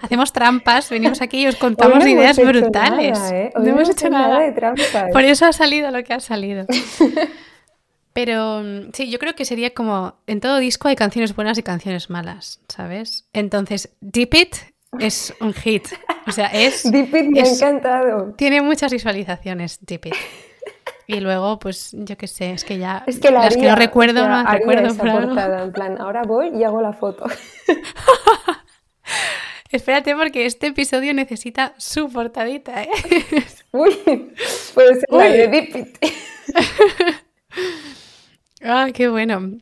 S1: Hacemos trampas, venimos aquí y os contamos ideas brutales.
S2: no hemos hecho nada. de trampas.
S1: Por eso ha salido lo que ha salido. Pero mm, sí, yo creo que sería como en todo disco hay canciones buenas y canciones malas, ¿sabes? Entonces, Deep It es un hit. O sea, es.
S2: Deep It me ha encantado.
S1: Tiene muchas visualizaciones, Deep It. Y luego, pues yo qué sé, es que ya.
S2: Es que la
S1: las que no recuerdo, no recuerdo.
S2: Esa portada, en plan, ahora voy y hago la foto.
S1: Espérate porque este episodio necesita su portadita, ¿eh?
S2: Uy, puede ser la de Dipit.
S1: Ah, qué bueno.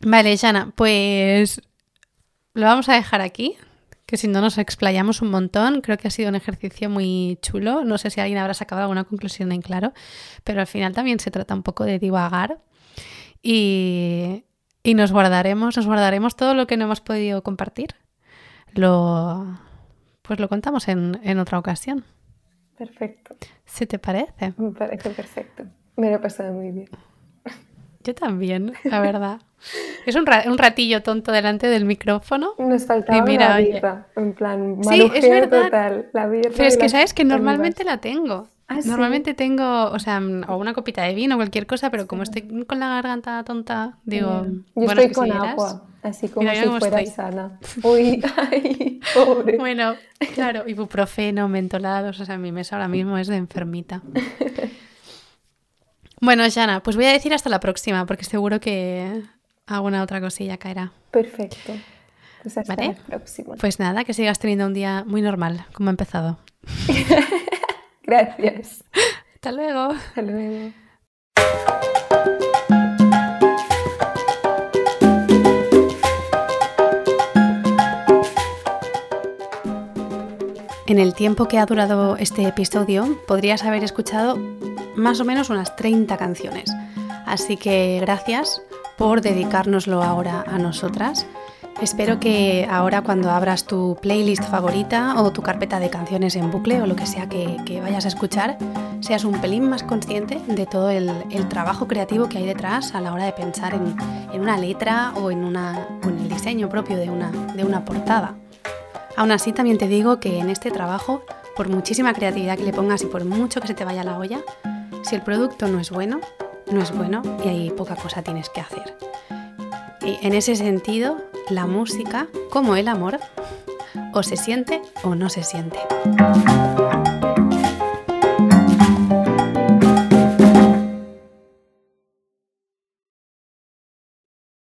S1: Vale, Jana, pues lo vamos a dejar aquí, que si no nos explayamos un montón. Creo que ha sido un ejercicio muy chulo. No sé si alguien habrá sacado alguna conclusión en claro, pero al final también se trata un poco de divagar y, y nos guardaremos, nos guardaremos todo lo que no hemos podido compartir lo, pues lo contamos en, en otra ocasión.
S2: Perfecto.
S1: ¿Si te parece?
S2: Me parece perfecto. Me lo he pasado muy bien.
S1: Yo también, la verdad. Es un, ra un, ratillo tonto delante del micrófono.
S2: Nos faltaba y mira, la birra, en plan,
S1: sí, es verdad.
S2: total. La birra
S1: Pero es que sabes que normalmente la tengo. ¿Ah, Normalmente
S2: sí?
S1: tengo, o sea, o una copita de vino o cualquier cosa, pero como estoy con la garganta tonta, digo,
S2: Yo
S1: bueno,
S2: estoy
S1: es que
S2: con
S1: si eras...
S2: agua, así como si fuera
S1: estoy.
S2: sana. Uy, ay, pobre.
S1: Bueno, claro, ibuprofeno, mentolados, o sea, mi mesa ahora mismo es de enfermita. Bueno, Jana, pues voy a decir hasta la próxima, porque seguro que alguna otra cosilla caerá.
S2: Perfecto. Pues hasta
S1: ¿Vale?
S2: la próxima.
S1: Pues nada, que sigas teniendo un día muy normal, como ha empezado.
S2: Gracias.
S1: Hasta luego.
S2: Hasta luego.
S1: En el tiempo que ha durado este episodio, podrías haber escuchado más o menos unas 30 canciones. Así que gracias por dedicárnoslo ahora a nosotras. Espero que ahora cuando abras tu playlist favorita o tu carpeta de canciones en bucle o lo que sea que, vayas a escuchar, seas un pelín más consciente de todo el, trabajo creativo que hay detrás a la hora de pensar en, una letra o en, el diseño propio de una portada. Aún así también te digo que en este trabajo, por muchísima creatividad que le pongas y por mucho que se te vaya la olla, si el producto no es bueno, no es bueno y hay poca cosa tienes que hacer. Y en ese sentido, la música, como el amor, o se siente o no se siente.